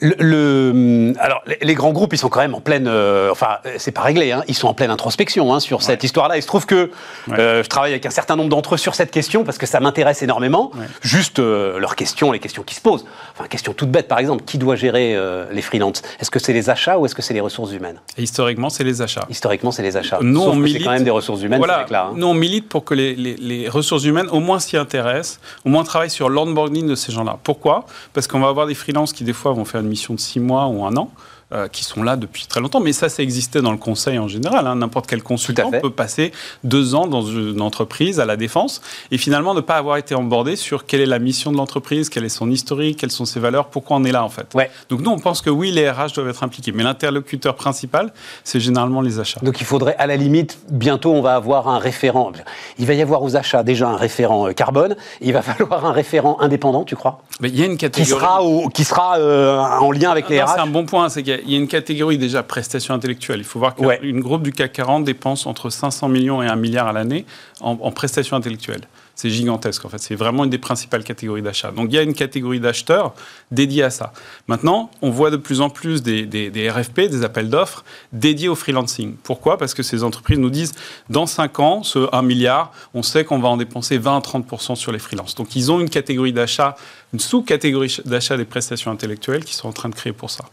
Le, alors, les grands groupes, ils sont quand même en pleine. Euh, enfin, c'est pas réglé, hein, ils sont en pleine introspection hein, sur cette histoire-là. Il se trouve que euh, je travaille avec un certain nombre d'entre eux sur cette question parce que ça m'intéresse énormément. Juste euh, leurs questions, les questions qui se posent. Enfin, question toute bête, par exemple, qui doit gérer les freelances? Est-ce que c'est les achats ou est-ce que c'est les ressources humaines? Historiquement, c'est les achats. Historiquement, c'est les achats. Nous, on milite. C'est quand même des ressources humaines. Voilà. Hein. Nous, on milite pour que les, les ressources humaines, au moins, s'y intéressent, au moins travaillent sur l'onboarding de ces gens-là. Pourquoi? Parce qu'on va avoir des freelances qui, des fois, vont faire une mission de six mois ou un an, euh, qui sont là depuis très longtemps. Mais ça, ça existait dans le conseil en général. Hein. N'importe quel consultant peut passer deux ans dans une entreprise à la défense et finalement ne pas avoir été embordé sur quelle est la mission de l'entreprise, quel est son historique, quelles sont ses valeurs, pourquoi on est là en fait. Ouais. Donc nous, on pense que oui, les RH doivent être impliqués. Mais l'interlocuteur principal, c'est généralement les achats. Donc il faudrait, à la limite, bientôt, on va avoir un référent. Il va y avoir aux achats déjà un référent euh, carbone. Il va falloir un référent indépendant, tu crois? Mais il y a une catégorie. Qui sera, qui sera euh, en lien avec les RH C'est un bon point. C'est qu'il il y a une catégorie déjà prestations intellectuelles. Il faut voir qu'une groupe du CAC 40 dépense entre 500 millions et 1 milliard à l'année en, prestations intellectuelles. C'est gigantesque en fait. C'est vraiment une des principales catégories d'achat. Donc il y a une catégorie d'acheteurs dédiée à ça. Maintenant, on voit de plus en plus des, des RFP, des appels d'offres dédiés au freelancing. Pourquoi? Parce que ces entreprises nous disent dans 5 ans, ce 1 milliard, on sait qu'on va en dépenser 20 à 30% sur les freelances. Donc ils ont une catégorie d'achat, une sous-catégorie d'achat des prestations intellectuelles qui sont en train de créer pour ça.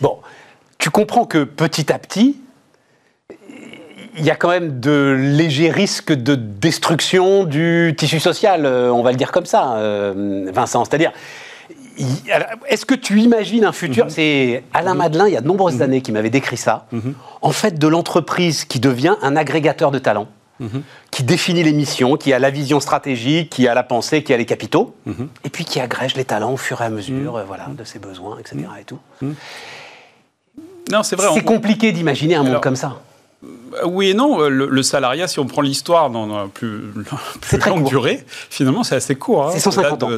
Bon, tu comprends que petit à petit, il y a quand même de légers risques de destruction du tissu social, euh, on va le dire comme ça, euh, Vincent. C'est-à-dire, est-ce que tu imagines un futur? Mhm. C'est Alain mhm. Madelin, il y a de nombreuses mhm. années, qui m'avait décrit ça. En fait, de l'entreprise qui devient un agrégateur de talents, qui définit les missions, qui a la vision stratégique, qui a la pensée, qui a les capitaux, et puis qui agrège les talents au fur et à mesure, euh, voilà, de ses besoins, etc. Et tout. Non, c'est vrai. C'est compliqué d'imaginer un monde comme ça. Oui et non. Euh, le, salariat, si on prend l'histoire dans la plus, plus longue durée, finalement, c'est assez court. Hein. C'est 150 ans.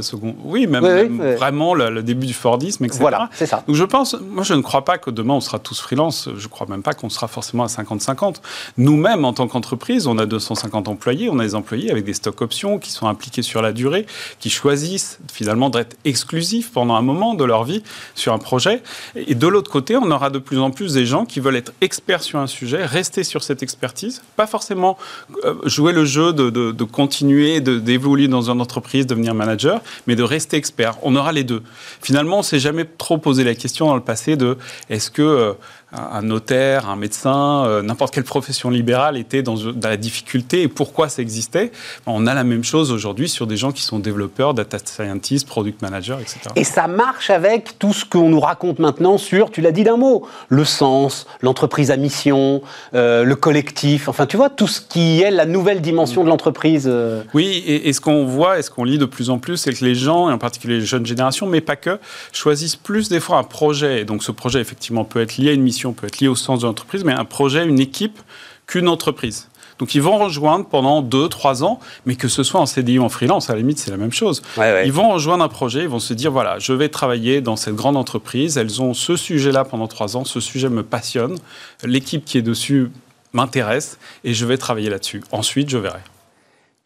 Oui, même, vraiment le, début du Fordisme, etc. Voilà, c'est ça. Donc je pense, moi je ne crois pas que demain on sera tous freelance. Je ne crois même pas qu'on sera forcément à 50-50. Nous-mêmes, en tant qu'entreprise, on a 250 employés. On a des employés avec des stocks options qui sont impliqués sur la durée, qui choisissent finalement d'être exclusifs pendant un moment de leur vie sur un projet. Et de l'autre côté, on aura de plus en plus des gens qui veulent être experts sur un sujet, rester sur cette expertise, pas forcément euh, jouer le jeu de, de, de continuer d'évoluer dans une entreprise, devenir manager, mais de rester expert. On aura les deux. Finalement, on s'est jamais trop posé la question dans le passé de est-ce que euh, un notaire, un médecin, euh, n'importe quelle profession libérale était dans, la difficulté et pourquoi ça existait. On a la même chose aujourd'hui sur des gens qui sont développeurs, data scientists, product managers, etc. Et ça marche avec tout ce qu'on nous raconte maintenant sur, tu l'as dit d'un mot, le sens, l'entreprise à mission, euh, le collectif, enfin tu vois, tout ce qui est la nouvelle dimension de l'entreprise. Euh. Oui, et, ce qu'on voit et ce qu'on lit de plus en plus, c'est que les gens, et en particulier les jeunes générations, mais pas que, choisissent plus des fois un projet. Et donc ce projet, effectivement, peut être lié à une mission peut être liée au sens de l'entreprise, mais un projet, une équipe qu'une entreprise. Donc ils vont rejoindre pendant 2-3 ans, mais que ce soit en CDI ou en freelance, à la limite c'est la même chose. Ils vont rejoindre un projet, ils vont se dire, voilà, je vais travailler dans cette grande entreprise, elles ont ce sujet-là pendant 3 ans, ce sujet me passionne, l'équipe qui est dessus m'intéresse, et je vais travailler là-dessus. Ensuite, je verrai.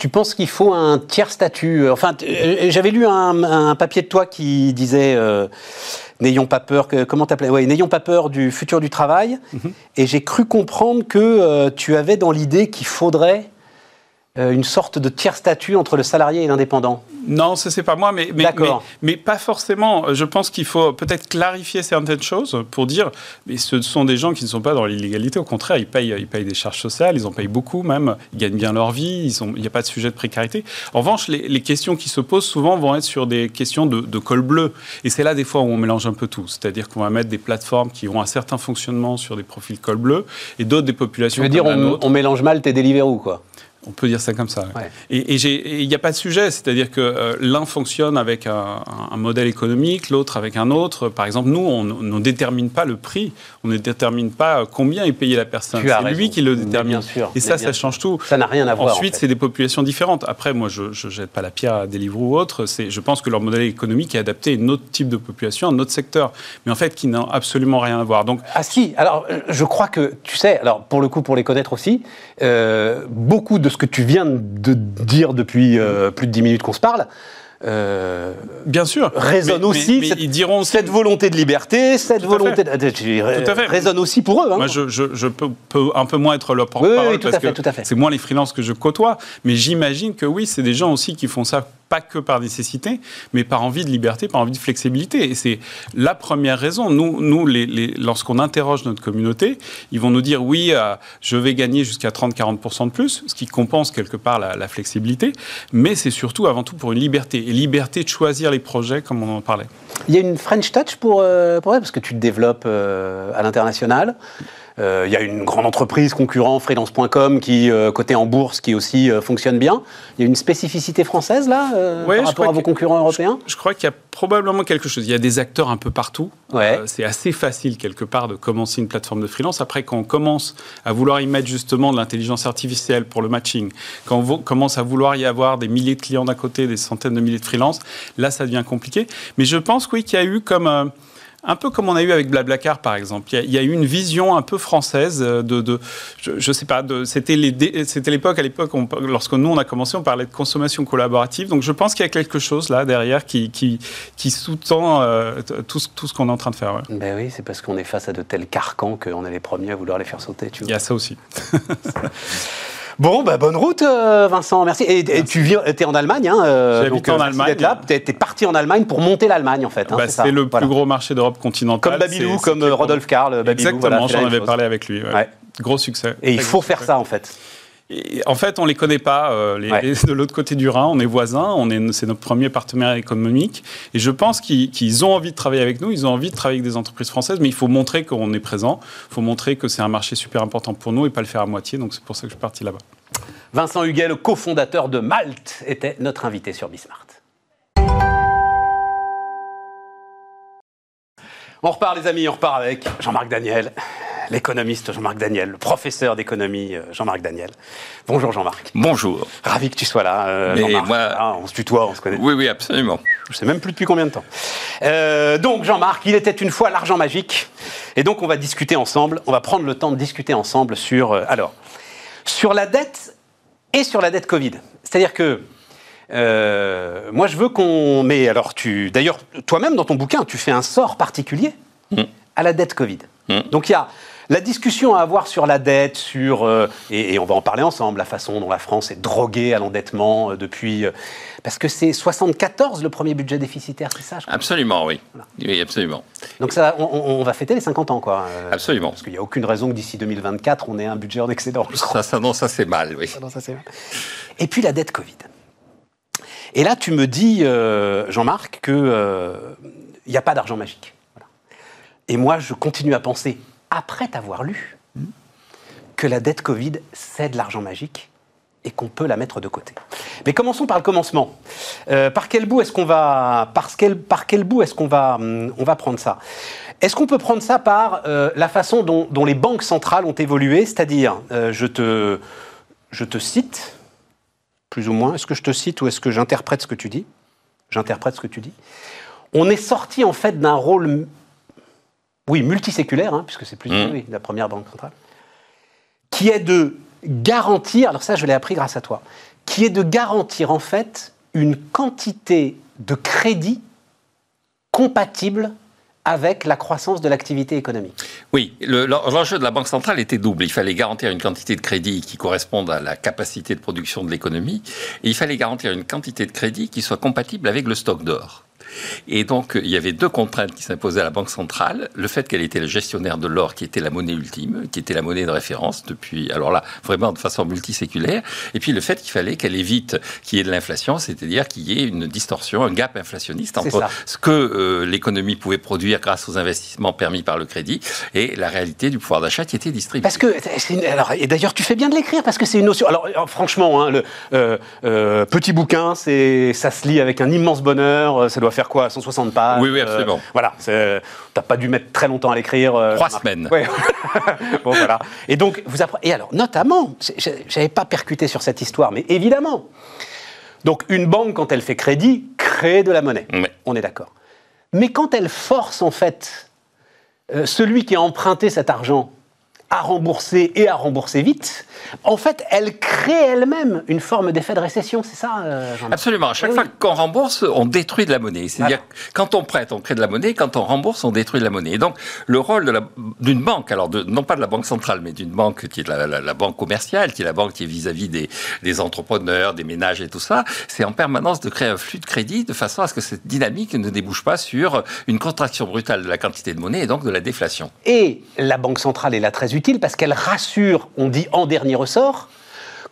Tu penses qu'il faut un tiers statut Enfin, euh, j'avais lu un, papier de toi qui disait euh, n'ayons pas peur, que, comment t'appelais ouais, N'ayons pas peur du futur du travail. Mhm. Et j'ai cru comprendre que euh, tu avais dans l'idée qu'il faudrait euh, une sorte de tiers statut entre le salarié et l'indépendant Non, ce n'est pas moi, mais, mais, mais, pas forcément. Je pense qu'il faut peut-être clarifier certaines choses pour dire mais ce sont des gens qui ne sont pas dans l'illégalité. Au contraire, ils payent, ils payent des charges sociales, ils en payent beaucoup même, ils gagnent bien leur vie, il n'y a pas de sujet de précarité. En revanche, les, questions qui se posent souvent vont être sur des questions de, col bleu. Et c'est là des fois où on mélange un peu tout. C'est-à-dire qu'on va mettre des plateformes qui ont un certain fonctionnement sur des profils col bleu et d'autres des populations. Tu veux dire, on, on, mélange mal tes Deliveroo, quoi on peut dire ça comme ça. Et il n'y a pas de sujet, c'est-à-dire que euh, l'un fonctionne avec un, modèle économique, l'autre avec un autre. Par exemple, nous, on ne détermine pas le prix, on ne détermine pas combien est payé la personne. C'est lui qui le détermine. Bien sûr, et ça, ça change tout. Ça n'a rien à voir. Ensuite, c'est des populations différentes. Après, moi, je ne jette pas la pierre à Deliveroo ou autre. Je pense que leur modèle économique est adapté à un autre type de population, à un autre secteur, mais en fait, qui n'a absolument rien à voir. Donc, ah si, alors je crois que, tu sais, alors pour le coup, pour les connaître aussi, euh, beaucoup de ce que tu viens de dire depuis euh, plus de 10 minutes qu'on se parle, euh, Bien sûr. Résonne aussi, cette, ils diront cette volonté de liberté, cette volonté. De, résonne aussi pour eux. Hein. Moi, je, je, peux, un peu moins être leur porte-parole parce que c'est moins les freelances que je côtoie, mais j'imagine que oui, c'est des gens aussi qui font ça pas que par nécessité, mais par envie de liberté, par envie de flexibilité. Et c'est la première raison. Nous, lorsqu'on interroge notre communauté, ils vont nous dire oui, euh, je vais gagner jusqu'à 30-40% de plus, ce qui compense quelque part la, flexibilité, mais c'est surtout avant tout pour une liberté, et liberté de choisir les projets comme on en parlait. Il y a une French Touch pour, euh, parce que tu te développes euh, à l'international. Euh, il y a une grande entreprise concurrent, freelance.com, qui euh, côté en bourse, qui aussi euh, fonctionne bien. Il y a une spécificité française là par rapport à vos concurrents européens? Je, crois qu'il y a probablement quelque chose. Il y a des acteurs un peu partout. c'est assez facile quelque part de commencer une plateforme de freelance. Après, quand on commence à vouloir y mettre justement de l'intelligence artificielle pour le matching, quand on commence à vouloir y avoir des milliers de clients d'un côté, des centaines de milliers de freelance, là, ça devient compliqué. Mais je pense oui qu'il y a eu comme un peu comme on a eu avec Blablacar, par exemple. Il y, a, eu une vision un peu française de, je, ne sais pas, c'était l'époque, à l'époque, lorsque nous on a commencé, on parlait de consommation collaborative. Donc je pense qu'il y a quelque chose là derrière qui, qui, sous-tend euh, tout, tout, ce qu'on est en train de faire. Ben oui, c'est parce qu'on est face à de tels carcans qu'on est les premiers à vouloir les faire sauter. Il y a ça aussi. Bon, bah, bonne route, euh, Vincent, merci. Et, tu vis, es en Allemagne, hein, euh, J'habite en euh, Allemagne. Tu es, parti en Allemagne pour monter l'Allemagne, en fait. Hein, bah, c'est le plus gros marché d'Europe continentale. Comme Babylou, comme Rodolphe Karl. Exactement, j'en avais parlé avec lui. Gros succès. Et il faut faire ça, en fait en fait, on ne les connaît pas. Euh, de l'autre côté du Rhin, on est voisins, on est, c'est notre premier partenaire économique. Et je pense qu'ils ont envie de travailler avec nous, ils ont envie de travailler avec des entreprises françaises, mais il faut montrer qu'on est présent, il faut montrer que c'est un marché super important pour nous et pas le faire à moitié. Donc c'est pour ça que je suis parti là-bas. Vincent Huguet, le cofondateur de Malte, était notre invité sur Bismart. On repart les amis, on repart avec Jean-Marc Daniel l'économiste Jean-Marc Daniel, le professeur d'économie euh, Jean-Marc Daniel. Bonjour Jean-Marc. Bonjour. Ravi que tu sois là. Euh, moi, ah, on se tutoie, on se connaît. Oui, oui, absolument. Je sais même plus depuis combien de temps. Euh, donc Jean-Marc, il était une fois l'argent magique, et donc on va discuter ensemble. On va prendre le temps de discuter ensemble sur alors sur la dette et sur la dette Covid. C'est-à-dire que moi, je veux qu'on. Mais alors, tu. D'ailleurs, toi-même, dans ton bouquin, tu fais un sort particulier mm. à la dette Covid. Mm. Donc, il y a la discussion à avoir sur la dette, sur, euh, et, on va en parler ensemble, la façon dont la France est droguée à l'endettement euh, depuis... Euh, parce que c'est 74 le premier budget déficitaire, c'est ça Absolument, oui. Oui, absolument. Donc ça, on, va fêter les 50 ans, quoi. absolument. Parce qu'il n'y a aucune raison que d'ici 2024, on ait un budget en excédent. Ça, ça, non, ça c'est mal, oui. Et puis la dette Covid. Et là, tu me dis, Jean-Marc, qu'il n'y a pas d'argent magique. Et moi, je continue à penser, après t'avoir lu que la dette Covid, c'est de l'argent magique et qu'on peut la mettre de côté. Mais commençons par le commencement. Euh, par quel bout est-ce qu'on va, par quel, par quel bout est-ce qu'on va, hum, on va prendre ça? Est-ce qu'on peut prendre ça par euh, la façon dont, les banques centrales ont évolué? C'est-à-dire, euh, je, te, je te cite, plus ou moins. Est-ce que je te cite ou est-ce que j'interprète ce que tu dis? J'interprète ce que tu dis. On est sorti en fait d'un rôle oui, multiséculaire, hein, puisque c'est plus mmh. la première banque centrale, qui est de garantir, alors ça je l'ai appris grâce à toi, qui est de garantir en fait une quantité de crédit compatible avec la croissance de l'activité économique. Oui, l'enjeu de la Banque centrale était double. Il fallait garantir une quantité de crédit qui corresponde à la capacité de production de l'économie, et il fallait garantir une quantité de crédit qui soit compatible avec le stock d'or. Et donc, il y avait deux contraintes qui s'imposaient à la Banque centrale. Le fait qu'elle était le gestionnaire de l'or, qui était la monnaie ultime, qui était la monnaie de référence depuis, alors là, vraiment de façon multiséculaire. Et puis le fait qu'il fallait qu'elle évite qu'il y ait de l'inflation, c'est-à-dire qu'il y ait une distorsion, un gap inflationniste entre ce que euh, l'économie pouvait produire grâce aux investissements permis par le crédit et la réalité du pouvoir d'achat qui était distribué. Parce que, alors, et d'ailleurs, tu fais bien de l'écrire parce que c'est une notion. Alors, franchement, hein, le euh, euh, petit bouquin, c'est, ça se lit avec un immense bonheur. Ça doit faire quoi 160 pages Oui, oui, absolument. Euh, voilà, t'as pas dû mettre très longtemps à l'écrire. Euh, Trois semaines. bon, voilà. Et donc, vous Et alors, notamment, j'avais pas percuté sur cette histoire, mais évidemment. Donc, une banque, quand elle fait crédit, crée de la monnaie. On est d'accord. Mais quand elle force, en fait, euh, celui qui a emprunté cet argent à rembourser et à rembourser vite, en fait, elle crée elle-même une forme d'effet de récession, c'est ça euh, Absolument. À chaque fois qu'on rembourse, on détruit de la monnaie. C'est-à-dire, quand on prête, on crée de la monnaie. Quand on rembourse, on détruit de la monnaie. Et donc, le rôle d'une banque, alors de, non pas de la banque centrale, mais d'une banque qui est la, banque commerciale, qui est la banque qui est vis-à-vis des, des, entrepreneurs, des ménages et tout ça, c'est en permanence de créer un flux de crédit de façon à ce que cette dynamique ne débouche pas sur une contraction brutale de la quantité de monnaie et donc de la déflation. Et la banque centrale est là très utile parce qu'elle rassure, on dit en dernier ressort,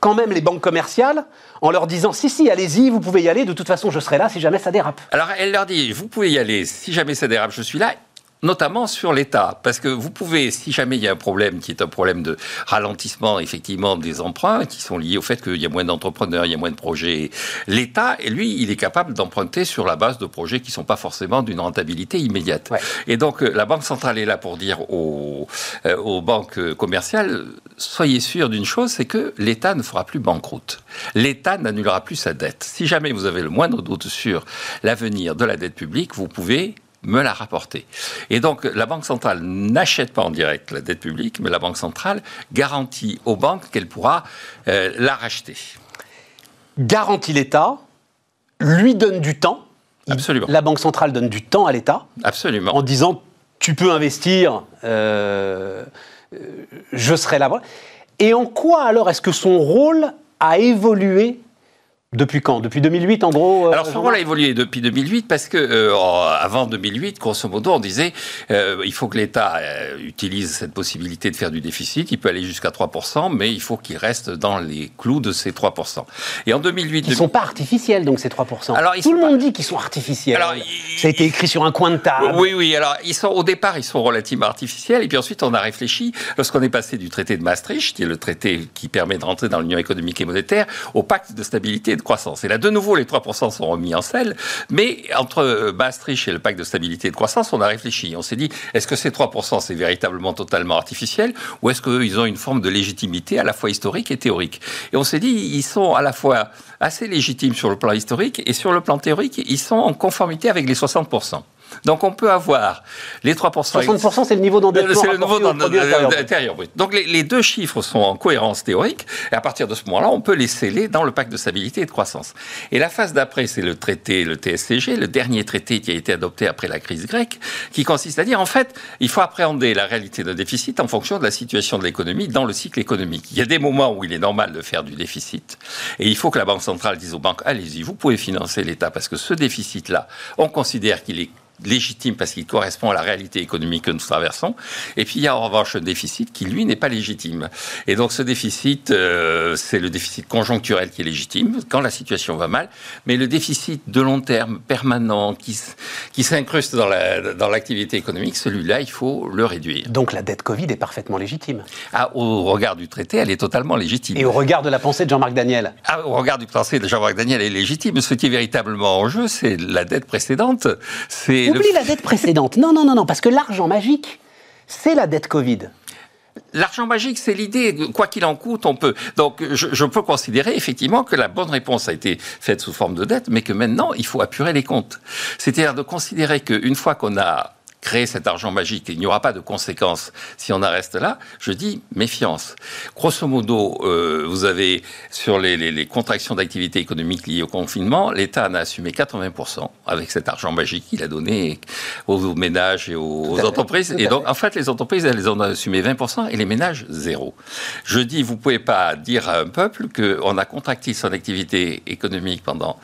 quand même les banques commerciales en leur disant si si allez-y vous pouvez y aller de toute façon je serai là si jamais ça dérape. Alors elle leur dit vous pouvez y aller si jamais ça dérape je suis là notamment sur l'État. Parce que vous pouvez, si jamais il y a un problème qui est un problème de ralentissement, effectivement, des emprunts, qui sont liés au fait qu'il y a moins d'entrepreneurs, il y a moins de projets, l'État, lui, il est capable d'emprunter sur la base de projets qui ne sont pas forcément d'une rentabilité immédiate. Et donc, euh, la Banque centrale est là pour dire aux, euh, aux banques commerciales, soyez sûrs d'une chose, c'est que l'État ne fera plus banqueroute. L'État n'annulera plus sa dette. Si jamais vous avez le moindre doute sur l'avenir de la dette publique, vous pouvez me la rapporter. Et donc, la Banque centrale n'achète pas en direct la dette publique, mais la Banque centrale garantit aux banques qu'elle pourra euh, la racheter. Garantit l'État, lui donne du temps. Absolument. La Banque centrale donne du temps à l'État. Absolument. En disant, tu peux investir, euh, euh, je serai là. Et en quoi alors est-ce que son rôle a évolué depuis quand? Depuis 2008 en gros euh, Alors son rôle a évolué depuis 2008 parce que euh, avant 2008, grosso modo, on disait euh, il faut que l'État utilise cette possibilité de faire du déficit. Il peut aller jusqu'à 3%, mais il faut qu'il reste dans les clous de ces 3%. Et en 2008... Ils ne sont pas artificiels donc ces 3%. Alors, Tout le monde dit qu'ils sont artificiels. Alors, Ça a été écrit sur un coin de table. Oui, oui. Alors ils sont, au départ, ils sont relativement artificiels. Et puis ensuite, on a réfléchi, lorsqu'on est passé du traité de Maastricht, qui est le traité qui permet de rentrer dans l'Union économique et monétaire, au pacte de stabilité croissance. Et là, de nouveau, les 3% sont remis en selle, mais entre Maastricht et le pacte de stabilité et de croissance, on a réfléchi. On s'est dit, est-ce que ces 3% c'est véritablement totalement artificiel ou est-ce qu'ils ont une forme de légitimité à la fois historique et théorique? Et on s'est dit, ils sont à la fois assez légitimes sur le plan historique et sur le plan théorique, ils sont en conformité avec les 60%. Donc on peut avoir les 3%. 60%, c'est le niveau d'endettement. C'est le niveau brut. Donc les, deux chiffres sont en cohérence théorique, et à partir de ce moment-là, on peut les sceller dans le pacte de stabilité et de croissance. Et la phase d'après, c'est le traité, le TSCG, le dernier traité qui a été adopté après la crise grecque, qui consiste à dire, en fait, il faut appréhender la réalité d'un déficit en fonction de la situation de l'économie dans le cycle économique. Il y a des moments où il est normal de faire du déficit, et il faut que la Banque centrale dise aux banques, allez-y, vous pouvez financer l'État, parce que ce déficit-là, on considère qu'il est légitime parce qu'il correspond à la réalité économique que nous traversons. Et puis il y a en revanche un déficit qui, lui, n'est pas légitime. Et donc ce déficit, euh, c'est le déficit conjoncturel qui est légitime quand la situation va mal. Mais le déficit de long terme, permanent, qui, qui s'incruste dans l'activité la, dans économique, celui-là, il faut le réduire. Donc la dette Covid est parfaitement légitime ah, Au regard du traité, elle est totalement légitime. Et au regard de la pensée de Jean-Marc Daniel ah, Au regard du pensée de Jean-Marc Daniel, elle est légitime. Ce qui est véritablement en jeu, c'est la dette précédente. C'est Oublie la dette précédente. Non, non, non, non, parce que l'argent magique, c'est la dette Covid. L'argent magique, c'est l'idée, quoi qu'il en coûte, on peut. Donc, je, je, peux considérer effectivement que la bonne réponse a été faite sous forme de dette, mais que maintenant, il faut apurer les comptes. C'est-à-dire de considérer qu'une fois qu'on a créer cet argent magique il n'y aura pas de conséquences si on en reste là, je dis méfiance. Grosso modo, euh, vous avez sur les, les, les contractions d'activité économique liées au confinement, l'État en a assumé 80% avec cet argent magique qu'il a donné aux, ménages et aux, entreprises. Et donc, en fait, les entreprises, elles en ont assumé 20% et les ménages, zéro. Je dis, vous pouvez pas dire à un peuple qu'on a contracté son activité économique pendant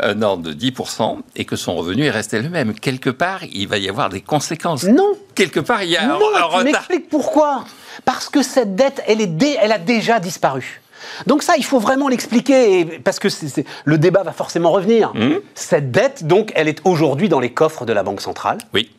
un an de 10% et que son revenu est resté le même. Quelque part, il va y avoir des conséquences non. Quelque part, il y a non, un, tu pourquoi. Parce que cette dette, elle, est elle a déjà disparu. Donc ça, il faut vraiment l'expliquer, parce que le débat va forcément revenir. Mmh. Cette dette, donc, elle est aujourd'hui dans les coffres de la Banque centrale. Oui.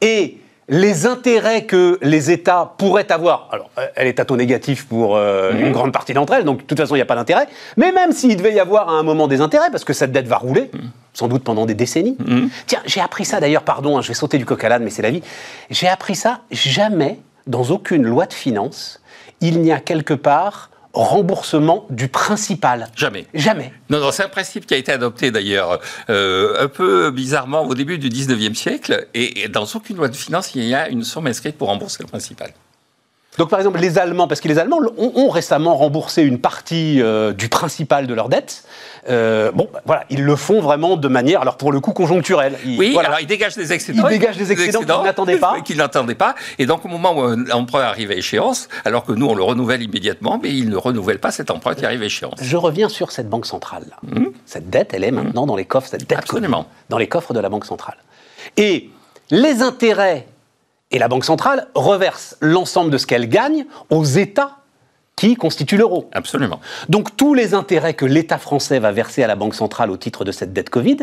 Et les intérêts que les États pourraient avoir, alors elle est à taux négatif pour euh, mmh. une grande partie d'entre elles, donc de toute façon il n'y a pas d'intérêt, mais même s'il devait y avoir à un moment des intérêts, parce que cette dette va rouler, mmh. Sans doute pendant des décennies. Mmh. Tiens, j'ai appris ça d'ailleurs, pardon, hein, je vais sauter du coq à l'âne, mais c'est la vie, j'ai appris ça, jamais, dans aucune loi de finances, il n'y a quelque part remboursement du principal. Jamais. Jamais. Non, non, c'est un principe qui a été adopté d'ailleurs euh, un peu bizarrement au début du 19e siècle, et, dans aucune loi de finances, il y a une somme inscrite pour rembourser le principal. Donc par exemple, les Allemands, parce que les Allemands ont, récemment remboursé une partie euh, du principal de leur dette, euh, bon, bah, voilà, ils le font vraiment de manière, alors pour le coup, conjoncturelle. oui, alors ils dégagent des excédents. Ils dégagent des excédents, qu'ils n'attendaient pas. Qu'ils n'attendaient pas. Et donc au moment où un emprunt arrive à échéance, alors que nous on le renouvelle immédiatement, mais ils ne renouvellent pas cet emprunt qui arrive à échéance. Je reviens sur cette banque centrale. Là. Mmh. Cette dette, elle est maintenant mmh. dans les coffres, cette dette Absolument. dans les coffres de la banque centrale. Et les intérêts et la Banque centrale reverse l'ensemble de ce qu'elle gagne aux États qui constituent l'euro. Absolument. Donc tous les intérêts que l'État français va verser à la Banque centrale au titre de cette dette Covid,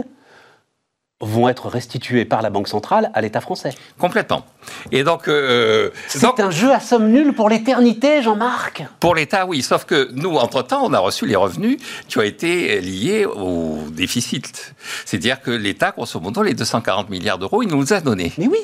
vont être restitués par la Banque centrale à l'État français. Complètement. Et donc, euh, c'est un jeu à somme nulle pour l'éternité, Jean-Marc. Pour l'État, oui. Sauf que nous, entre-temps, on a reçu les revenus qui ont été liés au déficit. C'est-à-dire que l'État, grosso modo, les 240 milliards d'euros, il nous les a donnés. Mais oui.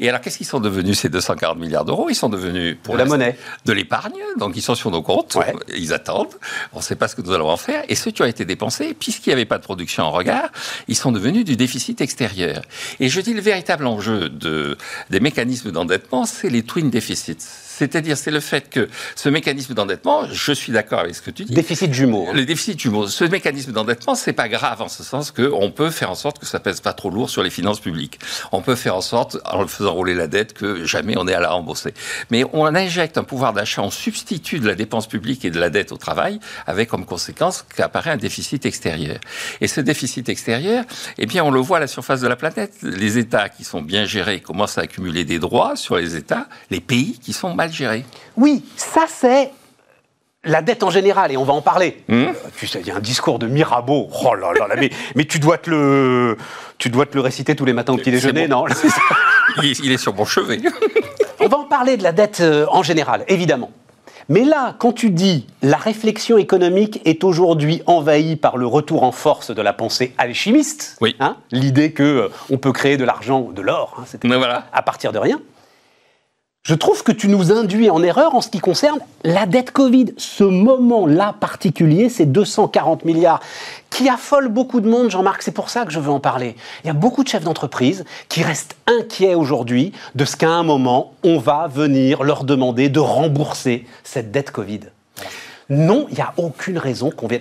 Et alors, qu'est-ce qu'ils sont devenus ces 240 milliards d'euros? Ils sont devenus pour de la monnaie, de l'épargne. Donc, ils sont sur nos comptes. Ils attendent. On ne sait pas ce que nous allons en faire. Et ceux qui ont été dépensés, puisqu'il n'y avait pas de production en regard, ils sont devenus du déficit extérieur. Et je dis le véritable enjeu de, des mécanismes d'endettement, c'est les twin déficits c'est-à-dire, c'est le fait que ce mécanisme d'endettement, je suis d'accord avec ce que tu dis. Déficit jumeau. Hein. Le déficit jumeau. Ce mécanisme d'endettement, c'est pas grave en ce sens qu'on peut faire en sorte que ça pèse pas trop lourd sur les finances publiques. On peut faire en sorte, en faisant rouler la dette, que jamais on ait à la rembourser. Mais on injecte un pouvoir d'achat en substitut de la dépense publique et de la dette au travail, avec comme conséquence qu'apparaît un déficit extérieur. Et ce déficit extérieur, eh bien, on le voit à la surface de la planète. Les États qui sont bien gérés commencent à accumuler des droits sur les États. Les pays qui sont mal oui, ça c'est la dette en général, et on va en parler. Hmm. Euh, tu sais, il y a un discours de Mirabeau. Oh là là, mais, mais tu, dois te le, tu dois te le réciter tous les matins au petit déjeuner, non il, est sur mon chevet. on va en parler de la dette euh, en général, évidemment. Mais là, quand tu dis la réflexion économique est aujourd'hui envahie par le retour en force de la pensée alchimiste, Oui. hein, l'idée que euh, on peut créer de l'argent, de l'or, hein, voilà. à partir de rien. Je trouve que tu nous induis en erreur en ce qui concerne la dette Covid. Ce moment-là particulier, ces 240 milliards qui affolent beaucoup de monde, Jean-Marc, c'est pour ça que je veux en parler. Il y a beaucoup de chefs d'entreprise qui restent inquiets aujourd'hui de ce qu'à un moment, on va venir leur demander de rembourser cette dette Covid. Non, il n'y a aucune raison qu'on vienne.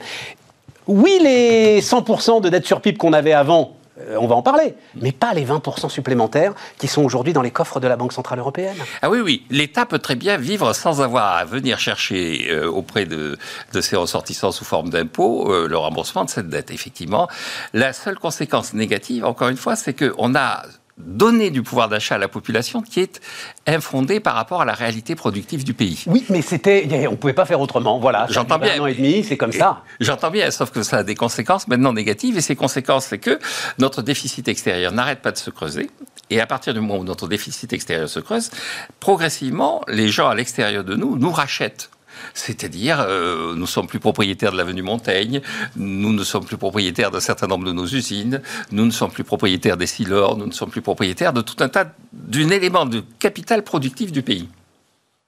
Oui, les 100% de dette sur PIB qu'on avait avant, on va en parler, mais pas les 20% supplémentaires qui sont aujourd'hui dans les coffres de la Banque Centrale Européenne. Ah oui, oui, l'État peut très bien vivre sans avoir à venir chercher euh, auprès de, de ses ressortissants sous forme d'impôts euh, le remboursement de cette dette, effectivement. La seule conséquence négative, encore une fois, c'est qu'on a donné du pouvoir d'achat à la population qui est infondée par rapport à la réalité productive du pays. Oui, mais c'était, on ne pouvait pas faire autrement. Voilà, J'entends bien. Un an et demi, c'est comme ça. J'entends bien, sauf que ça a des conséquences maintenant négatives, et ces conséquences, c'est que notre déficit extérieur n'arrête pas de se creuser. Et à partir du moment où notre déficit extérieur se creuse, progressivement, les gens à l'extérieur de nous nous rachètent. C'est-à-dire, euh, nous sommes plus propriétaires de l'avenue Montaigne, nous ne sommes plus propriétaires d'un certain nombre de nos usines, nous ne sommes plus propriétaires des silors, nous ne sommes plus propriétaires de tout un tas d'un élément de capital productif du pays.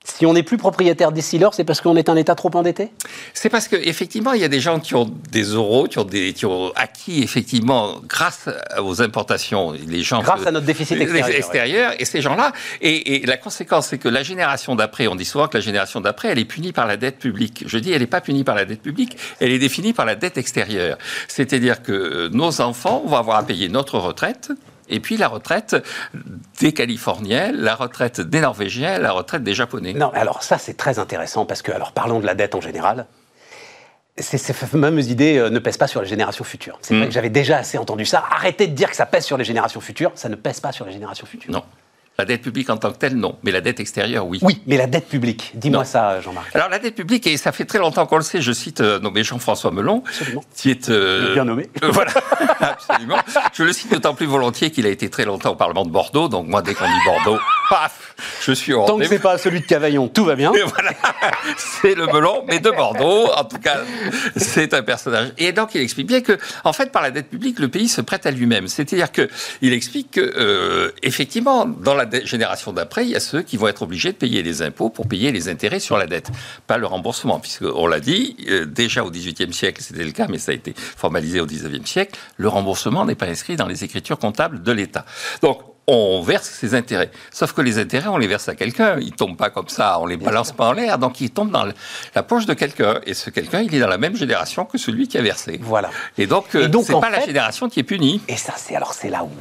Si on n'est plus propriétaire des sealers, c'est parce qu'on est un État trop endetté? C'est parce qu'effectivement, il y a des gens qui ont des euros, qui ont, des, qui ont acquis, effectivement, grâce aux importations, les gens. Grâce à notre déficit extérieur, extérieur et ces gens-là. Et, et, la conséquence, c'est que la génération d'après, on dit souvent que la génération d'après, elle est punie par la dette publique. Je dis, elle n'est pas punie par la dette publique, elle est définie par la dette extérieure. C'est-à-dire que nos enfants vont avoir à payer notre retraite, et puis la retraite des Californiens, la retraite des Norvégiens, la retraite des Japonais. Non, alors ça c'est très intéressant parce que, alors parlons de la dette en général. Ces, ces fameuses idées euh, ne pèsent pas sur les générations futures. C'est vrai que j'avais déjà assez entendu ça. Arrêtez de dire que ça pèse sur les générations futures. Ça ne pèse pas sur les générations futures. Non. La dette publique en tant que telle, non. Mais la dette extérieure, oui. Oui, mais la dette publique. Dis-moi ça, Jean-Marc. Alors la dette publique, et ça fait très longtemps qu'on le sait, je cite euh, nommé Jean-François Melon, Absolument. qui est... euh, Bien nommé. euh, voilà, absolument. Je le cite d'autant plus volontiers qu'il a été très longtemps au Parlement de Bordeaux, donc moi, dès qu'on dit Bordeaux, paf, je suis au Tant que c'est pas celui de Cavaillon, tout va bien. Voilà, c'est le melon, mais de Bordeaux. En tout cas, c'est un personnage. Et donc, il explique bien que, en fait, par la dette publique, le pays se prête à lui-même. C'est-à-dire que, il explique que, euh, effectivement, dans la génération d'après, il y a ceux qui vont être obligés de payer les impôts pour payer les intérêts sur la dette, pas le remboursement, puisque on l'a dit euh, déjà au XVIIIe siècle, c'était le cas, mais ça a été formalisé au XIXe siècle. Le remboursement n'est pas inscrit dans les écritures comptables de l'État. Donc on verse ses intérêts. Sauf que les intérêts, on les verse à quelqu'un. Ils tombent pas comme ça, on les balance pas en l'air. Donc ils tombent dans la poche de quelqu'un. Et ce quelqu'un, il est dans la même génération que celui qui a versé. Voilà. Et donc, euh, c'est pas la génération qui est punie. Et ça, c'est alors c'est là où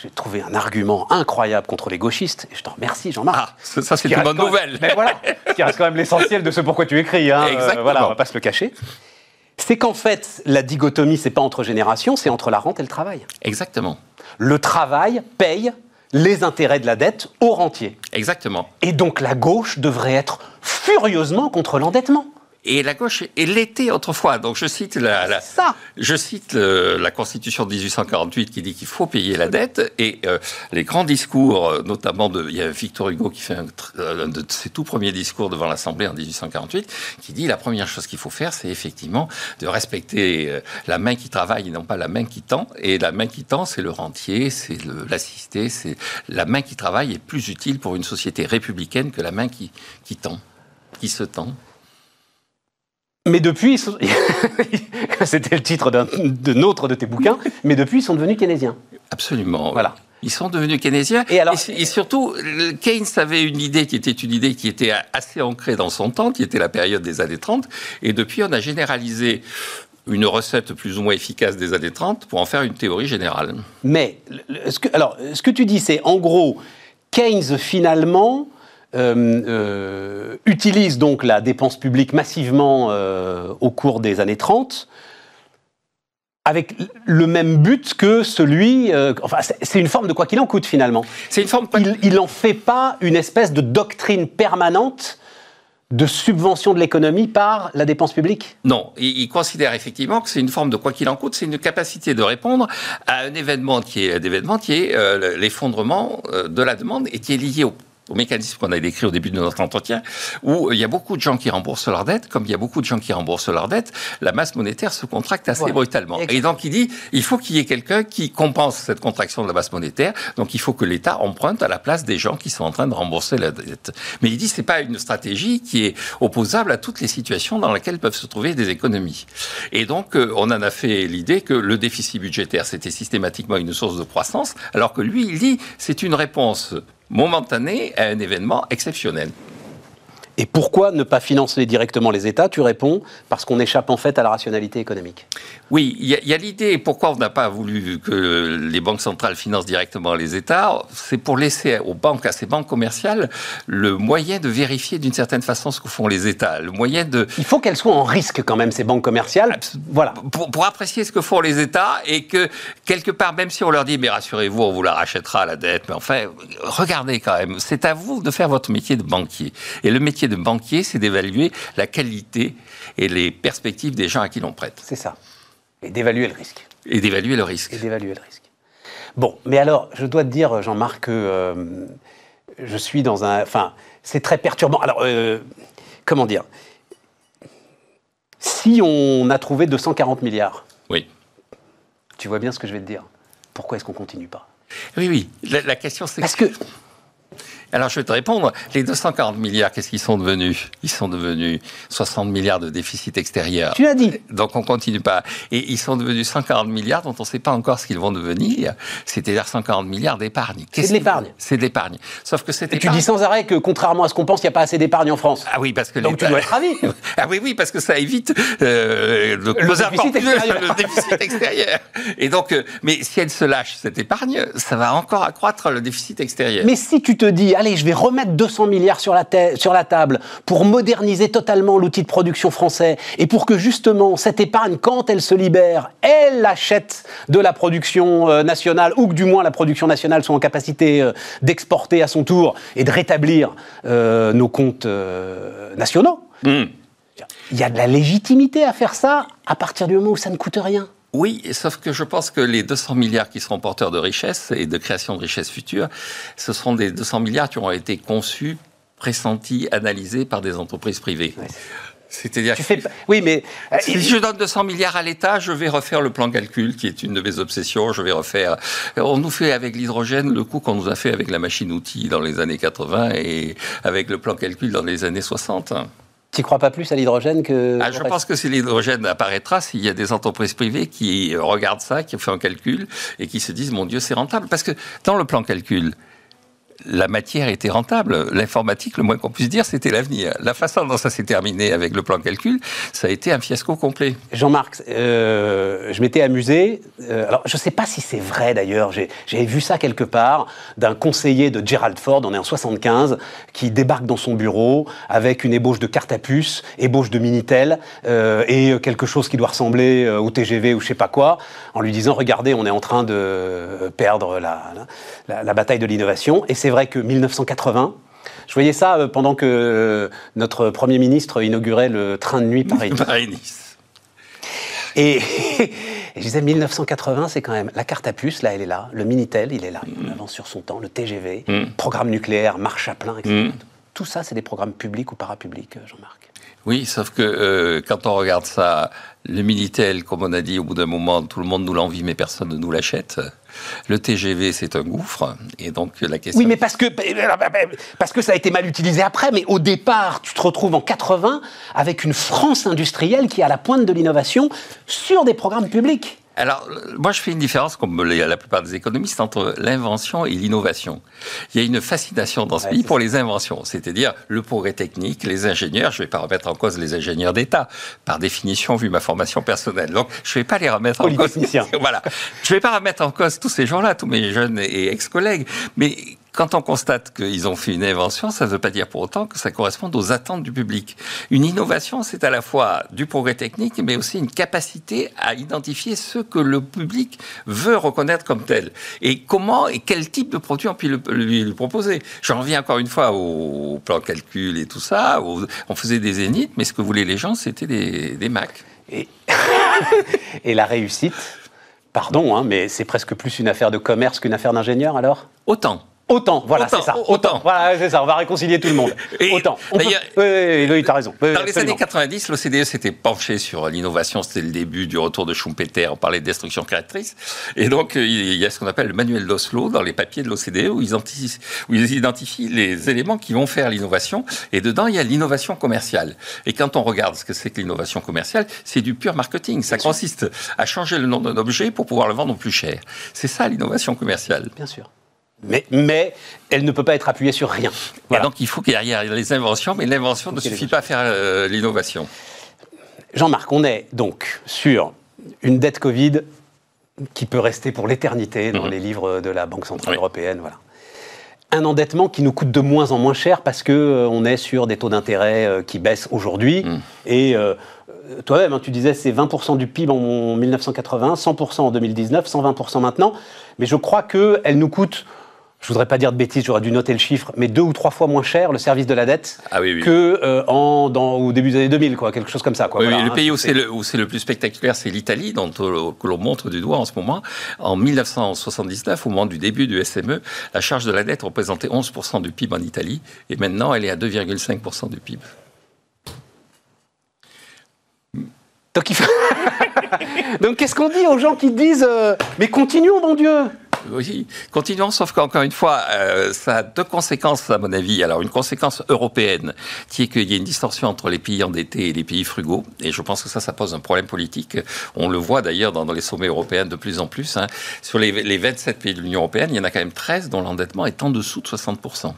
j'ai trouvé un argument incroyable contre les gauchistes. Et je t'en remercie, Jean-Marc. Ah, ça, ça, c'est une bonne nouvelle. Mais voilà, ce qui reste quand même l'essentiel de ce pourquoi tu écris. Hein. Euh, Exactement. voilà, on va pas se le cacher. C'est qu'en fait, la dichotomie, c'est pas entre générations, c'est entre la rente et le travail. Exactement. Le travail paye les intérêts de la dette au rentier. Exactement. Et donc la gauche devrait être furieusement contre l'endettement. Et la gauche est l'était autrefois. Donc je cite la, la- je cite le- la Constitution de 1848 qui dit qu'il faut payer la dette et euh, les grands discours, euh, notamment de, il y a Victor Hugo qui fait un, euh, de ses tout premiers discours devant l'Assemblée en 1848, qui dit la première chose qu'il faut faire, c'est effectivement de respecter euh, la main qui travaille et non pas la main qui tend. Et la main qui tend, c'est le rentier, c'est l'assisté, c'est la main qui travaille est plus utile pour une société républicaine que la main qui, qui tend, qui se tend. Mais depuis, sont- c'était le titre d'un autre de tes bouquins, mais depuis, ils sont devenus keynésiens. Absolument. Voilà. Ils sont devenus keynésiens. Et alors- et, surtout, Keynes avait une idée qui était une idée qui était assez ancrée dans son temps, qui était la période des années 30. Et depuis, on a généralisé une recette plus ou moins efficace des années 30 pour en faire une théorie générale. Mais ce que, alors, ce que tu dis, c'est en gros, Keynes finalement euh, euh, utilise donc la dépense publique massivement euh, au cours des années 30 avec le même but que celui. euh, enfin, c'est- une forme de quoi qu'il en coûte finalement. C'est une forme. Il, il en fait pas une espèce de doctrine permanente de subvention de l'économie par la dépense publique? Non, il, il considère effectivement que c'est une forme de quoi qu'il en coûte, c'est une capacité de répondre à un événement qui est, un événement qui est euh, l'effondrement de la demande et qui est lié au au mécanisme qu'on a décrit au début de notre entretien, où il y a beaucoup de gens qui remboursent leurs dettes, comme il y a beaucoup de gens qui remboursent leurs dettes, la masse monétaire se contracte assez brutalement. Et donc il dit, il faut qu'il y ait quelqu'un qui compense cette contraction de la masse monétaire, donc il faut que l'État emprunte à la place des gens qui sont en train de rembourser la dette. Mais il dit, c'est pas une stratégie qui est opposable à toutes les situations dans lesquelles peuvent se trouver des économies. Et donc, euh, on en a fait l'idée que le déficit budgétaire, c'était systématiquement une source de croissance, alors que lui, il dit, c'est une réponse momentanée à un événement exceptionnel. Et pourquoi ne pas financer directement les États Tu réponds parce qu'on échappe en fait à la rationalité économique? Oui, il y a, l'idée pourquoi on n'a pas voulu que les banques centrales financent directement les États? C'est pour laisser aux banques, à ces banques commerciales, le moyen de vérifier d'une certaine façon ce que font les États. Le moyen de. Il faut qu'elles soient en risque quand même ces banques commerciales. Voilà. Pour, pour, apprécier ce que font les États et que quelque part, même si on leur dit mais rassurez-vous, on vous la rachètera la dette, mais enfin regardez quand même. C'est à vous de faire votre métier de banquier. Et le métier de banquier, c'est d'évaluer la qualité et les perspectives des gens à qui l'on prête. C'est ça. Et d'évaluer le risque. Et d'évaluer le risque. Et d'évaluer le risque. Bon, mais alors, je dois te dire, Jean-Marc, que euh, je suis dans un. Enfin, c'est très perturbant. Alors, euh, comment dire? Si on a trouvé 240 milliards. Oui. Tu vois bien ce que je vais te dire? Pourquoi est-ce qu'on continue pas? Oui, oui. La, la question, c'est. Parce que alors je vais te répondre. Les 240 milliards, qu'est-ce qu'ils sont devenus? Ils sont devenus 60 milliards de déficit extérieur. Tu l'as dit. Donc on continue pas. Et ils sont devenus 140 milliards dont on ne sait pas encore ce qu'ils vont devenir. C'est-à-dire 140 milliards d'épargne. C'est de l'épargne. C'est de l'épargne. Sauf que c'est. Tu dis sans arrêt que contrairement à ce qu'on pense, il n'y a pas assez d'épargne en France. Ah oui, parce que donc tu dois être ravi. ah oui, oui, parce que ça évite euh, le, déficit extérieur. le déficit extérieur. Et donc, euh, mais si elle se lâche cette épargne, ça va encore accroître le déficit extérieur. Mais si tu te dis allez, je vais remettre 200 milliards sur la, sur la table pour moderniser totalement l'outil de production français et pour que justement cette épargne, quand elle se libère, elle achète de la production euh, nationale ou que du moins la production nationale soit en capacité euh, d'exporter à son tour et de rétablir euh, nos comptes nationaux. Hmm. Il y a de la légitimité à faire ça à partir du moment où ça ne coûte rien. Oui, sauf que je pense que les 200 milliards qui seront porteurs de richesses et de création de richesses futures, ce seront des 200 milliards qui auront été conçus, pressentis, analysés par des entreprises privées. C'est-à-dire fais... oui, mais euh, si je donne 200 milliards à l'État, je vais refaire le plan calcul, qui est une de mes obsessions. Je vais refaire. On nous fait avec l'hydrogène le coup qu'on nous a fait avec la machine-outil dans les années 80 et avec le plan calcul dans les années 60. Tu crois pas plus à l'hydrogène que... Ah, je pense que si l'hydrogène apparaîtra, s'il y a des entreprises privées qui regardent ça, qui ont fait un calcul et qui se disent, mon Dieu, c'est rentable. Parce que dans le plan calcul, la matière était rentable. L'informatique, le moins qu'on puisse dire, c'était l'avenir. La façon dont ça s'est terminé avec le plan calcul, ça a été un fiasco complet. Jean-Marc, euh, je m'étais amusé. Euh, alors, je ne sais pas si c'est vrai d'ailleurs. J'avais vu ça quelque part d'un conseiller de Gerald Ford, on est en 75, qui débarque dans son bureau avec une ébauche de carte à puce, ébauche de Minitel euh, et quelque chose qui doit ressembler au TGV ou je sais pas quoi, en lui disant regardez, on est en train de perdre la, bataille de l'innovation. Vrai que 1980, je voyais ça euh, pendant que euh, notre Premier ministre inaugurait le train de nuit Paris-Nice. Et, je disais, 1980, c'est quand même la carte à puce, là, elle est là. Le Minitel, il est là, il mm. avance sur son temps. Le TGV, mm. programme nucléaire, marche à plein, etc. Mm. Tout ça, c'est des programmes publics ou parapublics, euh, Jean-Marc Oui, sauf que quand on regarde ça, le Minitel, comme on a dit, au bout d'un moment, tout le monde nous l'envie, mais personne ne nous l'achète. Le TGV, c'est un gouffre. Et donc, la question. Oui, mais parce que, parce que ça a été mal utilisé après. Mais au départ, tu te retrouves en 80 avec une France industrielle qui est à la pointe de l'innovation sur des programmes publics. Alors, moi, je fais une différence, comme la plupart des économistes, entre l'invention et l'innovation. Il y a une fascination dans ce pays pour les inventions, c'est-à-dire le progrès technique, les ingénieurs. Je ne vais pas remettre en cause les ingénieurs d'État, par définition, vu ma formation personnelle. Donc, je ne vais pas les remettre en cause. voilà. Je ne vais pas remettre en cause tous ces gens-là, tous mes jeunes et ex-collègues. Mais quand on constate qu'ils ont fait une invention, ça ne veut pas dire pour autant que ça corresponde aux attentes du public. Une innovation, c'est à la fois du progrès technique, mais aussi une capacité à identifier ce que le public veut reconnaître comme tel. Et comment et quel type de produit on peut lui, proposer. J'en reviens encore une fois au plan calcul et tout ça. on faisait des zéniths, mais ce que voulaient les gens, c'était des, des Macs. Et, et la réussite, pardon, hein, mais c'est presque plus une affaire de commerce qu'une affaire d'ingénieur alors? Autant. Autant, voilà, c'est ça. Autant. Voilà, c'est ça. On va réconcilier tout le monde. autant. D'ailleurs, oui, oui, tu as raison. dans les années 90, l'OCDE s'était penché sur l'innovation. C'était le début du retour de Schumpeter. On parlait de destruction créatrice. Et donc, euh, il y a ce qu'on appelle le manuel d'Oslo dans les papiers de l'OCDE où ils identifient les éléments qui vont faire l'innovation. Et dedans, il y a l'innovation commerciale. Et quand on regarde ce que c'est que l'innovation commerciale, c'est du pur marketing. Ça consiste à changer le nom d'un objet pour pouvoir le vendre plus cher. C'est ça l'innovation commerciale. Bien sûr. Mais, mais, elle ne peut pas être appuyée sur rien. Et donc il faut qu'il y ait les inventions, mais l'invention ne suffit pas à faire euh, l'innovation. Jean-Marc, on est donc sur une dette Covid qui peut rester pour l'éternité dans mhm. les livres de la Banque Centrale Européenne. Voilà. Un endettement qui nous coûte de moins en moins cher parce qu'on euh, est sur des taux d'intérêt euh, qui baissent aujourd'hui. Mhm. Et toi-même, hein, tu disais c'est 20% du PIB en 1980, 100% en 2019, 120% maintenant. Mais je crois qu'elle nous coûte je voudrais pas dire de bêtises, j'aurais dû noter le chiffre, mais deux ou trois fois moins cher le service de la dette ah que euh, en, dans, au début des années 2000, quoi, quelque chose comme ça. Quoi. le hein, pays où c'est le, le, plus spectaculaire, c'est l'Italie, dont euh, que l'on montre du doigt en ce moment. En 1979, au moment du début du SME, la charge de la dette représentait 11% du PIB en Italie, et maintenant elle est à 2,5% du PIB. Donc, qu'est-ce qu'on dit aux gens qui disent euh, Mais continuons, mon Dieu oui, continuons, sauf qu'encore une fois, euh, ça a deux conséquences, à mon avis. Alors, une conséquence européenne, qui est qu'il y a une distorsion entre les pays endettés et les pays frugaux. Et je pense que ça, ça pose un problème politique. On le voit d'ailleurs dans, les sommets européens de plus en plus. Hein. Sur les, les 27 pays de l'Union européenne, il y en a quand même 13 dont l'endettement est en dessous de 60%.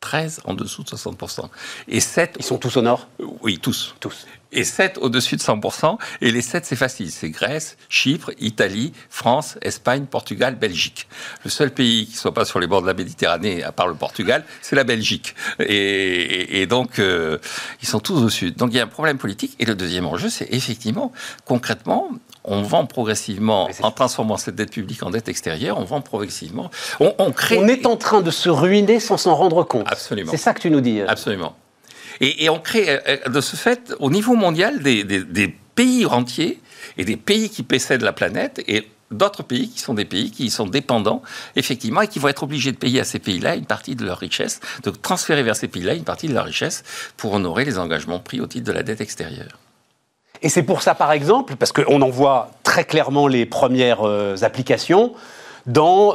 13 en dessous de 60%. Et 7... Ils sont tous au nord? Oui, tous. Tous et 7 au-dessus de 100%. Et les 7, c'est facile. C'est Grèce, Chypre, Italie, France, Espagne, Portugal, Belgique. Le seul pays qui ne soit pas sur les bords de la Méditerranée, à part le Portugal, c'est la Belgique. Et, donc, euh, ils sont tous au-dessus. Donc, il y a un problème politique. Et le deuxième enjeu, c'est effectivement, concrètement, on vend progressivement, en transformant cette dette publique en dette extérieure, on vend progressivement. On, on crée. On est en train de se ruiner sans s'en rendre compte. Absolument. C'est ça que tu nous dis. Absolument. Et, on crée euh, euh, de ce fait, au niveau mondial, des, pays entiers et des pays qui possèdent la planète et d'autres pays qui sont des pays qui sont dépendants, effectivement, et qui vont être obligés de payer à ces pays-là une partie de leur richesse, de transférer vers ces pays-là une partie de leur richesse pour honorer les engagements pris au titre de la dette extérieure. Et c'est pour ça, par exemple, parce qu'on en voit très clairement les premières euh, applications dans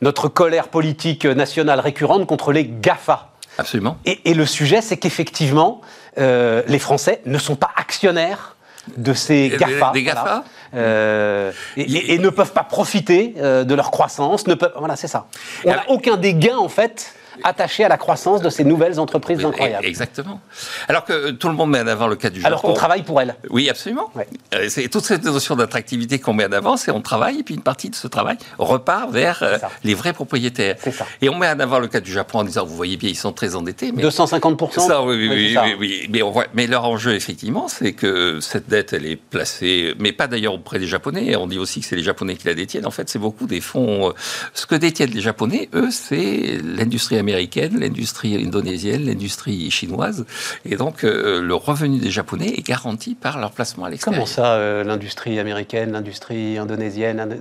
notre colère politique nationale récurrente contre les GAFA. Absolument. Et, le sujet, c'est qu'effectivement, euh, les Français ne sont pas actionnaires de ces GAFA. Des, GAFA euh, et, ne peuvent pas profiter euh, de leur croissance. Ne peuvent, voilà, c'est ça. On n'a aucun des gains, en fait, attaché à la croissance de ces nouvelles entreprises incroyables. Exactement. Alors que tout le monde met en avant le cas du Japon. Alors qu'on travaille pour elles. Oui, absolument. Euh, c'est toute cette notion d'attractivité qu'on met en avant, c'est on travaille et puis une partie de ce travail repart vers euh, les vrais propriétaires. Ça. Et on met en avant le cas du Japon en disant, vous voyez bien, ils sont très endettés. Mais 250% Ça, oui, oui, oui, Mais, on voit, mais leur enjeu, effectivement, c'est que cette dette, elle est placée, mais pas d'ailleurs auprès des Japonais. On dit aussi que c'est les Japonais qui la détiennent. En fait, c'est beaucoup des fonds. Euh, ce que détiennent les Japonais, eux, c'est l'industrie américaine, l'industrie indonésienne, l'industrie chinoise. Et donc, euh, le revenu des Japonais est garanti par leur placement à l'extérieur. Comment ça, euh, l'industrie américaine, l'industrie indonésienne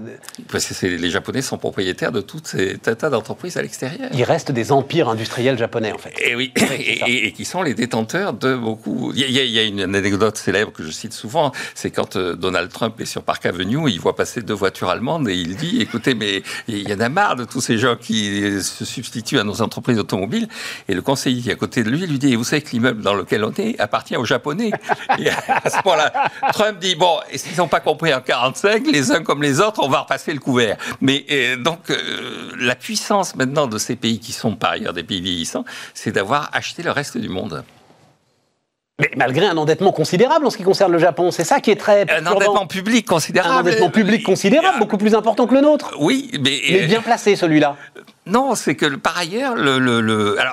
Parce que les Japonais sont propriétaires de tout ces tas d'entreprises à l'extérieur. Il reste des empires industriels japonais, en fait. Et oui, et, qui sont les détenteurs de beaucoup. Il y, a, une anecdote célèbre que je cite souvent, c'est quand euh, Donald Trump est sur Park Avenue, il voit passer deux voitures allemandes et il dit, écoutez, mais il y en a marre de tous ces gens qui se substituent à nos entreprises entreprise automobile. Et le conseiller qui est à côté de lui lui dit, vous savez que l'immeuble dans lequel on est appartient aux Japonais. et à ce point-là, Trump dit, bon, s'ils n'ont pas compris en 45, les uns comme les autres, on va repasser le couvert. Mais euh, donc, euh, la puissance maintenant de ces pays qui sont par ailleurs des pays vieillissants, c'est d'avoir acheté le reste du monde. Mais malgré un endettement considérable en ce qui concerne le Japon, c'est ça qui est très. Un endettement public considérable. Un endettement public considérable, beaucoup plus important que le nôtre. Oui, mais. Mais bien placé celui-là. Non, c'est que par ailleurs, le. Le,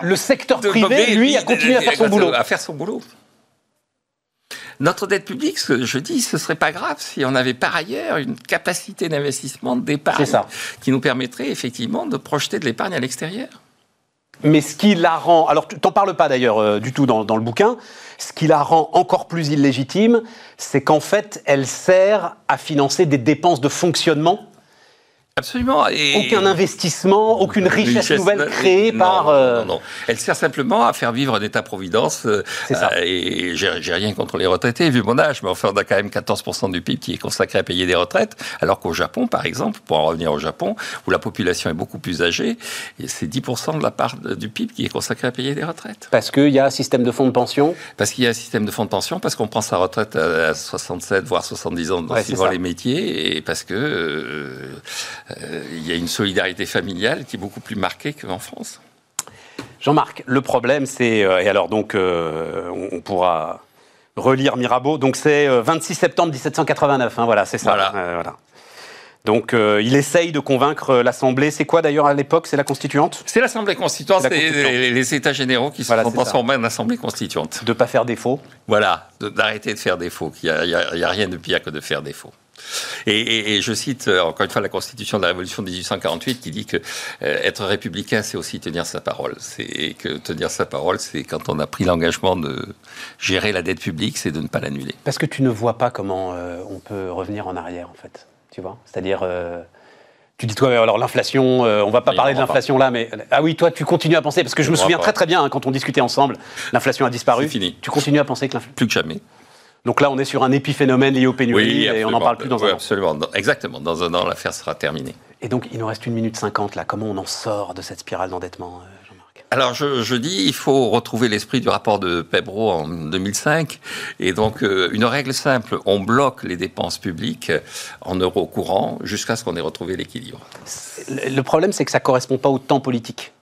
le, secteur privé, lui, a continué à faire son boulot. À faire son boulot. Notre dette publique, je dis, ce serait pas grave si on avait par ailleurs une capacité d'investissement d'épargne qui nous permettrait effectivement de projeter de l'épargne à l'extérieur. Mais ce qui la rend, alors tu t'en parles pas d'ailleurs euh, du tout dans, dans, le bouquin, ce qui la rend encore plus illégitime, c'est qu'en fait, elle sert à financer des dépenses de fonctionnement Absolument. Et aucun investissement, aucune richesse, nouvelle créée par. Euh, non, non, Elle sert simplement à faire vivre un État-providence. Euh, C'est ça. Euh, et j'ai rien contre les retraités, vu mon âge, mais enfin, on a quand même 14% du PIB qui est consacré à payer des retraites, alors qu'au Japon, par exemple, pour en revenir au Japon, où la population est beaucoup plus âgée, c'est 10% de la part du PIB qui est consacré à payer des retraites. Parce qu'il y a un système de fonds de pension? Parce qu'il y a un système de fonds de pension, parce qu'on prend sa retraite à 67, voire 70 ans, dans suivant les métiers, et parce que. Euh, il y a une solidarité familiale qui est beaucoup plus marquée qu'en France. Jean-Marc, le problème, c'est, euh, et alors donc, euh, on, pourra relire Mirabeau, donc c'est 26 septembre 1789, hein, voilà, c'est ça. Voilà. Donc il essaye de convaincre l'Assemblée. C'est quoi d'ailleurs à l'époque C'est la constituante? C'est l'Assemblée constituante, c'est les, États généraux qui se sont transformés en Assemblée constituante. De ne pas faire défaut Voilà, d'arrêter de, faire défaut. Il n'y a, a, rien de pire que de faire défaut. Et, je cite euh, encore une fois la Constitution de la Révolution de 1848 qui dit que euh, être républicain, c'est aussi tenir sa parole. C'est que tenir sa parole, c'est quand on a pris l'engagement de gérer la dette publique, c'est de ne pas l'annuler. Parce que tu ne vois pas comment euh, on peut revenir en arrière, en fait. Tu vois? C'est-à-dire. Tu dis toi, alors l'inflation, on va pas parler de l'inflation là, mais ah oui, toi tu continues à penser parce que je me souviens très très bien hein, quand on discutait ensemble, l'inflation a disparu. fini. Tu continues à penser que l'inflation plus que jamais. Donc là, on est sur un épiphénomène lié aux pénuries et on n'en parle plus dans un an. Absolument, exactement. Dans un an, l'affaire sera terminée. Et donc, il nous reste une minute cinquante là. Comment on en sort de cette spirale d'endettement euh, Jean-Marc? Alors je, dis, il faut retrouver l'esprit du rapport de Pebro en 2005. Et donc, euh, une règle simple, on bloque les dépenses publiques en euros courants jusqu'à ce qu'on ait retrouvé l'équilibre. Le problème, c'est que ça ne correspond pas au temps politique.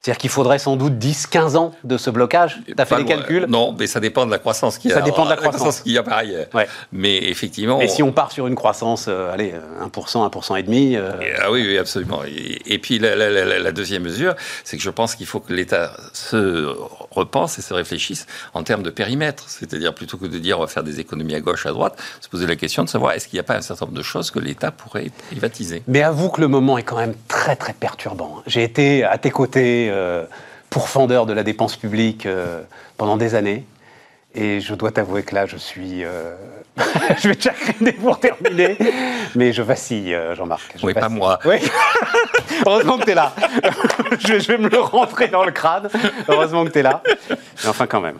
C'est-à-dire qu'il faudrait sans doute 10-15 ans de ce blocage. Tu as fait les calculs? Non, mais ça dépend de la croissance qu'il y a. Ça dépend de la croissance, qu'il y a par ailleurs. Mais effectivement. Et si on part sur une croissance, euh, allez, 1%, 1% et demi. Euh, ah oui, oui, absolument. Et, puis la, deuxième mesure, c'est que je pense qu'il faut que l'État se repense et se réfléchisse en termes de périmètre. C'est-à-dire plutôt que de dire on va faire des économies à gauche, à droite, se poser la question de savoir est-ce qu'il n'y a pas un certain nombre de choses que l'État pourrait privatiser. Mais avoue que le moment est quand même très très perturbant. J'ai été à tes côtés euh, pourfendeur de la dépense publique euh, pendant des années. Et je dois t'avouer que là, je suis. Euh, je vais déjà pour terminer, mais je vacille, Jean-Marc. Oui, pas moi. Heureusement que tu es là. je, vais, me le rentrer dans le crâne. Heureusement que tu es là. Mais enfin, quand même.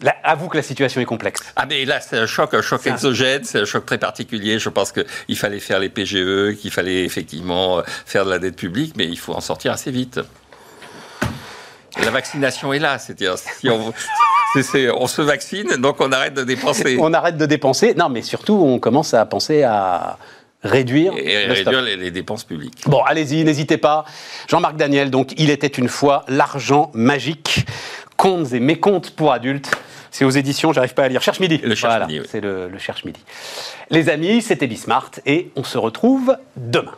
Là, avoue que la situation est complexe. Ah mais là c'est un choc, un choc exogène, c'est un choc très particulier. Je pense qu'il fallait faire les PGE, qu'il fallait effectivement faire de la dette publique, mais il faut en sortir assez vite. La vaccination est là, c'est-à-dire si on, on se vaccine, donc on arrête de dépenser. On arrête de dépenser. Non, mais surtout, on commence à penser à réduire, et réduire les, dépenses publiques. Bon, allez-y, n'hésitez pas. Jean-Marc Daniel, donc il était une fois l'argent magique, contes et mécontes pour adultes. C'est aux éditions, j'arrive pas à lire. Cherche midi. Le Cherche midi. C'est le, le Cherche midi. Les amis, c'était Bismart et on se retrouve demain.